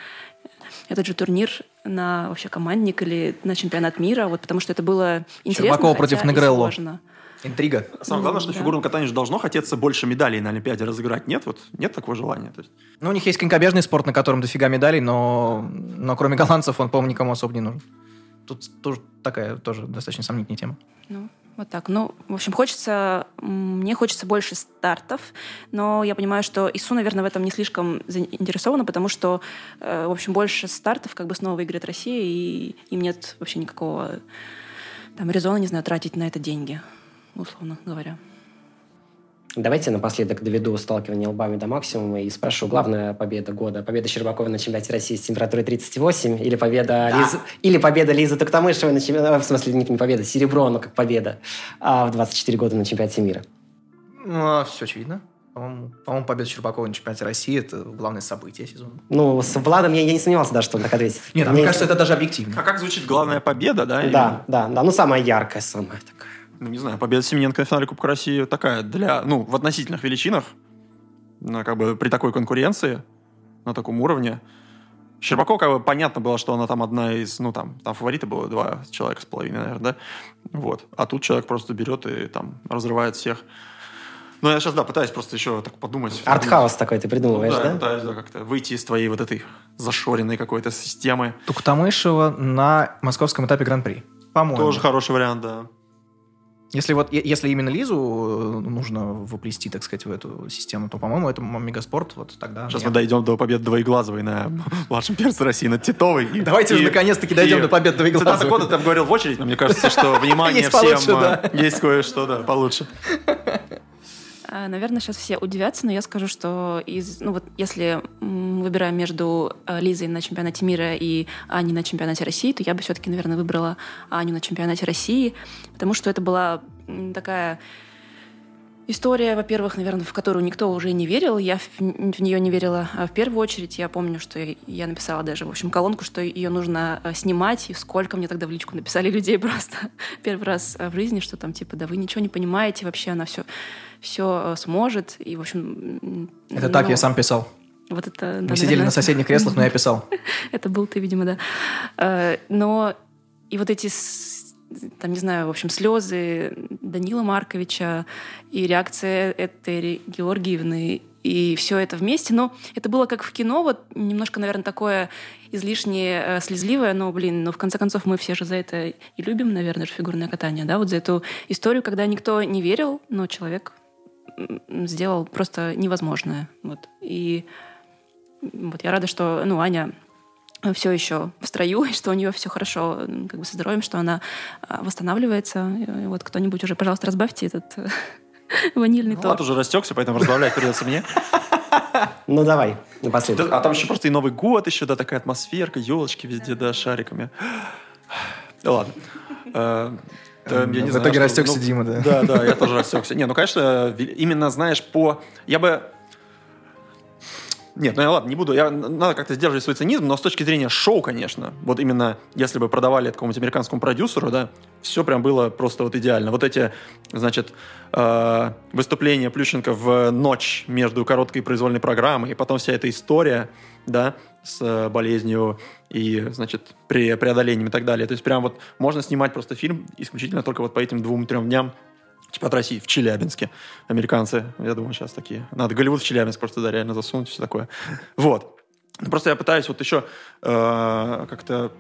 этот же турнир на вообще командник или на чемпионат мира, вот потому что это было интересно, Щербакова против Негрелло. сложно. Интрига. Самое главное, что Да. в фигурном катании же должно хотеться больше медалей на Олимпиаде разыграть. Нет? Вот нет такого желания. То есть, Ну, у них есть конькобежный спорт, на котором дофига медалей, но, но кроме голландцев он, по-моему, никому особо не нужен. Тут тоже такая тоже достаточно сомнительная тема. Ну, Вот так. Ну, в общем, хочется... Мне хочется больше стартов, но я понимаю, что ИСУ, наверное, в этом не слишком заинтересована, потому что, э, в общем, больше стартов как бы снова выиграет Россия, и им нет вообще никакого там резона, не знаю, тратить на это деньги, условно говоря. Давайте напоследок доведу сталкивание лбами до максимума и спрошу, главная победа года, победа Щербакова на чемпионате России с температурой 38 или победа, да. Лизы, или победа Лизы Токтамышевой на чемпионате, в смысле, не, не победа, серебро, но как победа а в 24 года на чемпионате мира? Ну, а все очевидно. По-моему, по победа Щербакова на чемпионате России – это главное событие сезона. Ну, с Владом я, я не сомневался, да, что он так ответит. Нет, а мне кажется, это даже объективно. А как звучит главная победа, да? Да, да, да. Ну, самая яркая, самая такая ну, не знаю, победа Семененко на финале Кубка России такая для, ну, в относительных величинах, ну, как бы при такой конкуренции, на таком уровне. Щербакова, как бы, понятно было, что она там одна из, ну, там, там фавориты было два человека с половиной, наверное, да? Вот. А тут человек просто берет и там разрывает всех. Ну, я сейчас, да, пытаюсь просто еще так подумать. Артхаус такой ты придумываешь, ну, да? Да, пытаюсь, да, как-то выйти из твоей вот этой зашоренной какой-то системы. Туктамышева на московском этапе Гран-при. По-моему. Тоже хороший вариант, да. Если вот если именно Лизу э, нужно воплести, так сказать, в эту систему, то, по-моему, это мегаспорт. Вот тогда. Сейчас нет. мы дойдем до победы Двоеглазовой на младшем перце России над Титовой. Давайте и, же наконец-таки дойдем и, до победы Двоеглазовой. Цитата года там говорил в очередь, но мне кажется, что внимание всем э, есть кое-что, да, получше. А, наверное, сейчас все удивятся, но я скажу, что из, ну вот, если выбираем между э, Лизой на чемпионате мира и Аней на чемпионате России, то я бы все-таки, наверное, выбрала Аню на чемпионате России, потому что это была такая История, во-первых, наверное, в которую никто уже не верил. Я в, в нее не верила а в первую очередь. Я помню, что я написала даже, в общем, колонку, что ее нужно снимать. И сколько мне тогда в личку написали людей просто первый раз в жизни, что там типа, да вы ничего не понимаете, вообще она все, все э, сможет. И, в общем... Это ну, так я сам писал. Вот это... Мы да, сидели наверное, на соседних креслах, но я писал. это был ты, видимо, да. Э, но и вот эти там, не знаю, в общем, слезы Данила Марковича и реакция этой Георгиевны, и все это вместе. Но это было как в кино, вот немножко, наверное, такое излишне э, слезливое, но, блин, но в конце концов мы все же за это и любим, наверное, же фигурное катание, да, вот за эту историю, когда никто не верил, но человек сделал просто невозможное. Вот. И вот я рада, что, ну, Аня все еще в строю, и что у нее все хорошо как бы со здоровьем, что она а, восстанавливается. И вот кто-нибудь уже, пожалуйста, разбавьте этот ванильный ну, торт. Уже растекся, поэтому разбавлять придется мне. Ну, давай, напоследок. А там еще просто и Новый год еще, да, такая атмосферка, елочки везде, да, шариками. Ладно. Э, я не в итоге растекся ну, Дима, да? Да, да, я тоже растекся. Не, ну, конечно, именно, знаешь, по... Я бы нет, ну я ладно, не буду. Я, надо как-то сдерживать свой цинизм, но с точки зрения шоу, конечно, вот именно если бы продавали это какому-нибудь американскому продюсеру, да, все прям было просто вот идеально. Вот эти, значит, э, выступления Плющенко в ночь между короткой произвольной программой, и потом вся эта история, да, с э, болезнью и, значит, при преодолении и так далее. То есть прям вот можно снимать просто фильм исключительно только вот по этим двум-трем дням Чемпионат России в Челябинске. Американцы, я думаю, сейчас такие. Надо Голливуд в Челябинск просто да, реально засунуть, все такое. Вот. Просто я пытаюсь вот еще э, как-то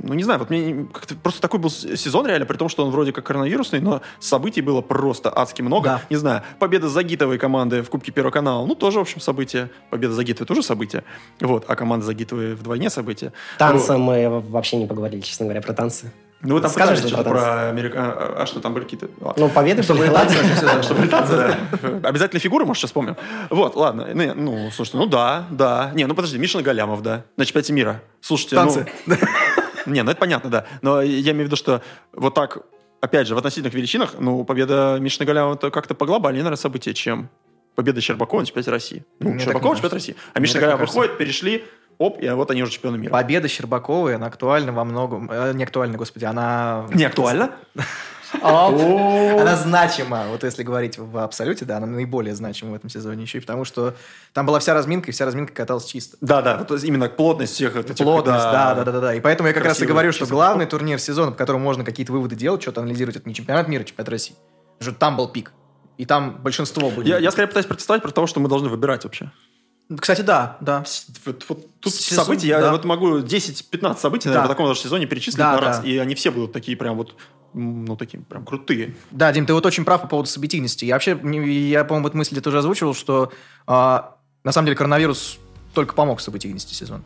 ну, не знаю, вот мне как-то просто такой был сезон реально, при том, что он вроде как коронавирусный, но событий было просто адски много. Да. Не знаю, победа Загитовой команды в Кубке Первого канала, ну, тоже, в общем, событие. Победа Загитовой тоже событие. Вот, а команда Загитовой вдвойне событие. Танцы вот. мы вообще не поговорили, честно говоря, про танцы. Ну, вы там Скажешь что-то про Америка... А, а что там были какие-то... Ну, победы, что британцы. Что британцы, да. Обязательно фигуры, может, сейчас вспомним. Вот, ладно. Ну, слушайте, ну да, да. Не, ну подожди, Мишин Галямов, да. На чемпионате мира. Слушайте, Танцы. Ну... Не, ну это понятно, да. Но я имею в виду, что вот так, опять же, в относительных величинах, ну, победа Мишина Галямова это как-то поглобальнее, наверное, событие, чем победа Щербакова на чемпионате России. Ну, Щербакова на чемпионате России. А Мишина Галямов выходит, перешли, оп, и вот они уже чемпионы мира. Победа Щербаковой, она актуальна во многом. Э, не актуальна, господи, она... Не актуальна? Она значима, вот если говорить в абсолюте, да, она наиболее значима в этом сезоне еще и потому, что там была вся разминка, и вся разминка каталась чисто. Да, да, вот именно плотность всех этих... Плотность, да, да, да, да. И поэтому я как раз и говорю, что главный турнир сезона, по которому можно какие-то выводы делать, что-то анализировать, это не чемпионат мира, а чемпионат России. Потому что там был пик. И там большинство были. Я, я скорее пытаюсь протестовать про то, что мы должны выбирать вообще. Кстати, да, да. Вот, вот тут Сезон, события, да. я вот могу 10-15 событий, наверное, да. в таком даже сезоне перечислить да, на раз, да. и они все будут такие прям вот ну, такие прям крутые. Да, Дим, ты вот очень прав по поводу событийности. Я вообще, я, по-моему, эту мысль где-то уже озвучивал, что а, на самом деле коронавирус только помог событийности сезона.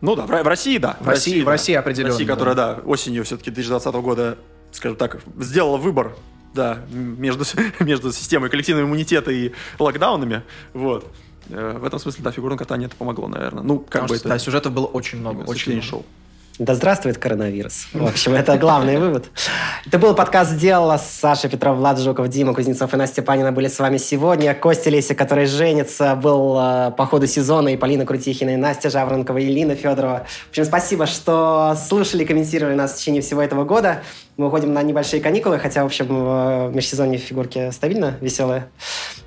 Ну да, в, в России, да. В, России, в да. России определенно. В России, которая, да, осенью все-таки 2020 года, скажем так, сделала выбор, да, между, между системой коллективного иммунитета и локдаунами, вот. Э, в этом смысле, да, фигурное катание это помогло, наверное. Ну, как Потому бы что, это... Да, сюжетов было очень много, очень много. шоу. Да здравствует коронавирус. В общем, это главный вывод. Это был подкаст «Сделала». Саша Петров, Влад Жуков, Дима Кузнецов и Настя Панина были с вами сегодня. Костя Леся, который женится, был э, по ходу сезона, и Полина Крутихина, и Настя Жаворонкова, и Лина Федорова. В общем, спасибо, что слушали и комментировали нас в течение всего этого года. Мы уходим на небольшие каникулы, хотя, в общем, в межсезонье фигурки стабильно веселые.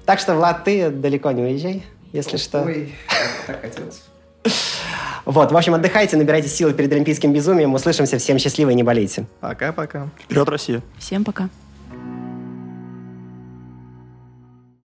Так что, Влад, ты далеко не уезжай, если что. Ой, так хотелось. Вот, в общем, отдыхайте, набирайте силы перед Олимпийским безумием. Услышимся. Всем счастливо и не болейте. Пока-пока. Вперед, Россия. Всем пока.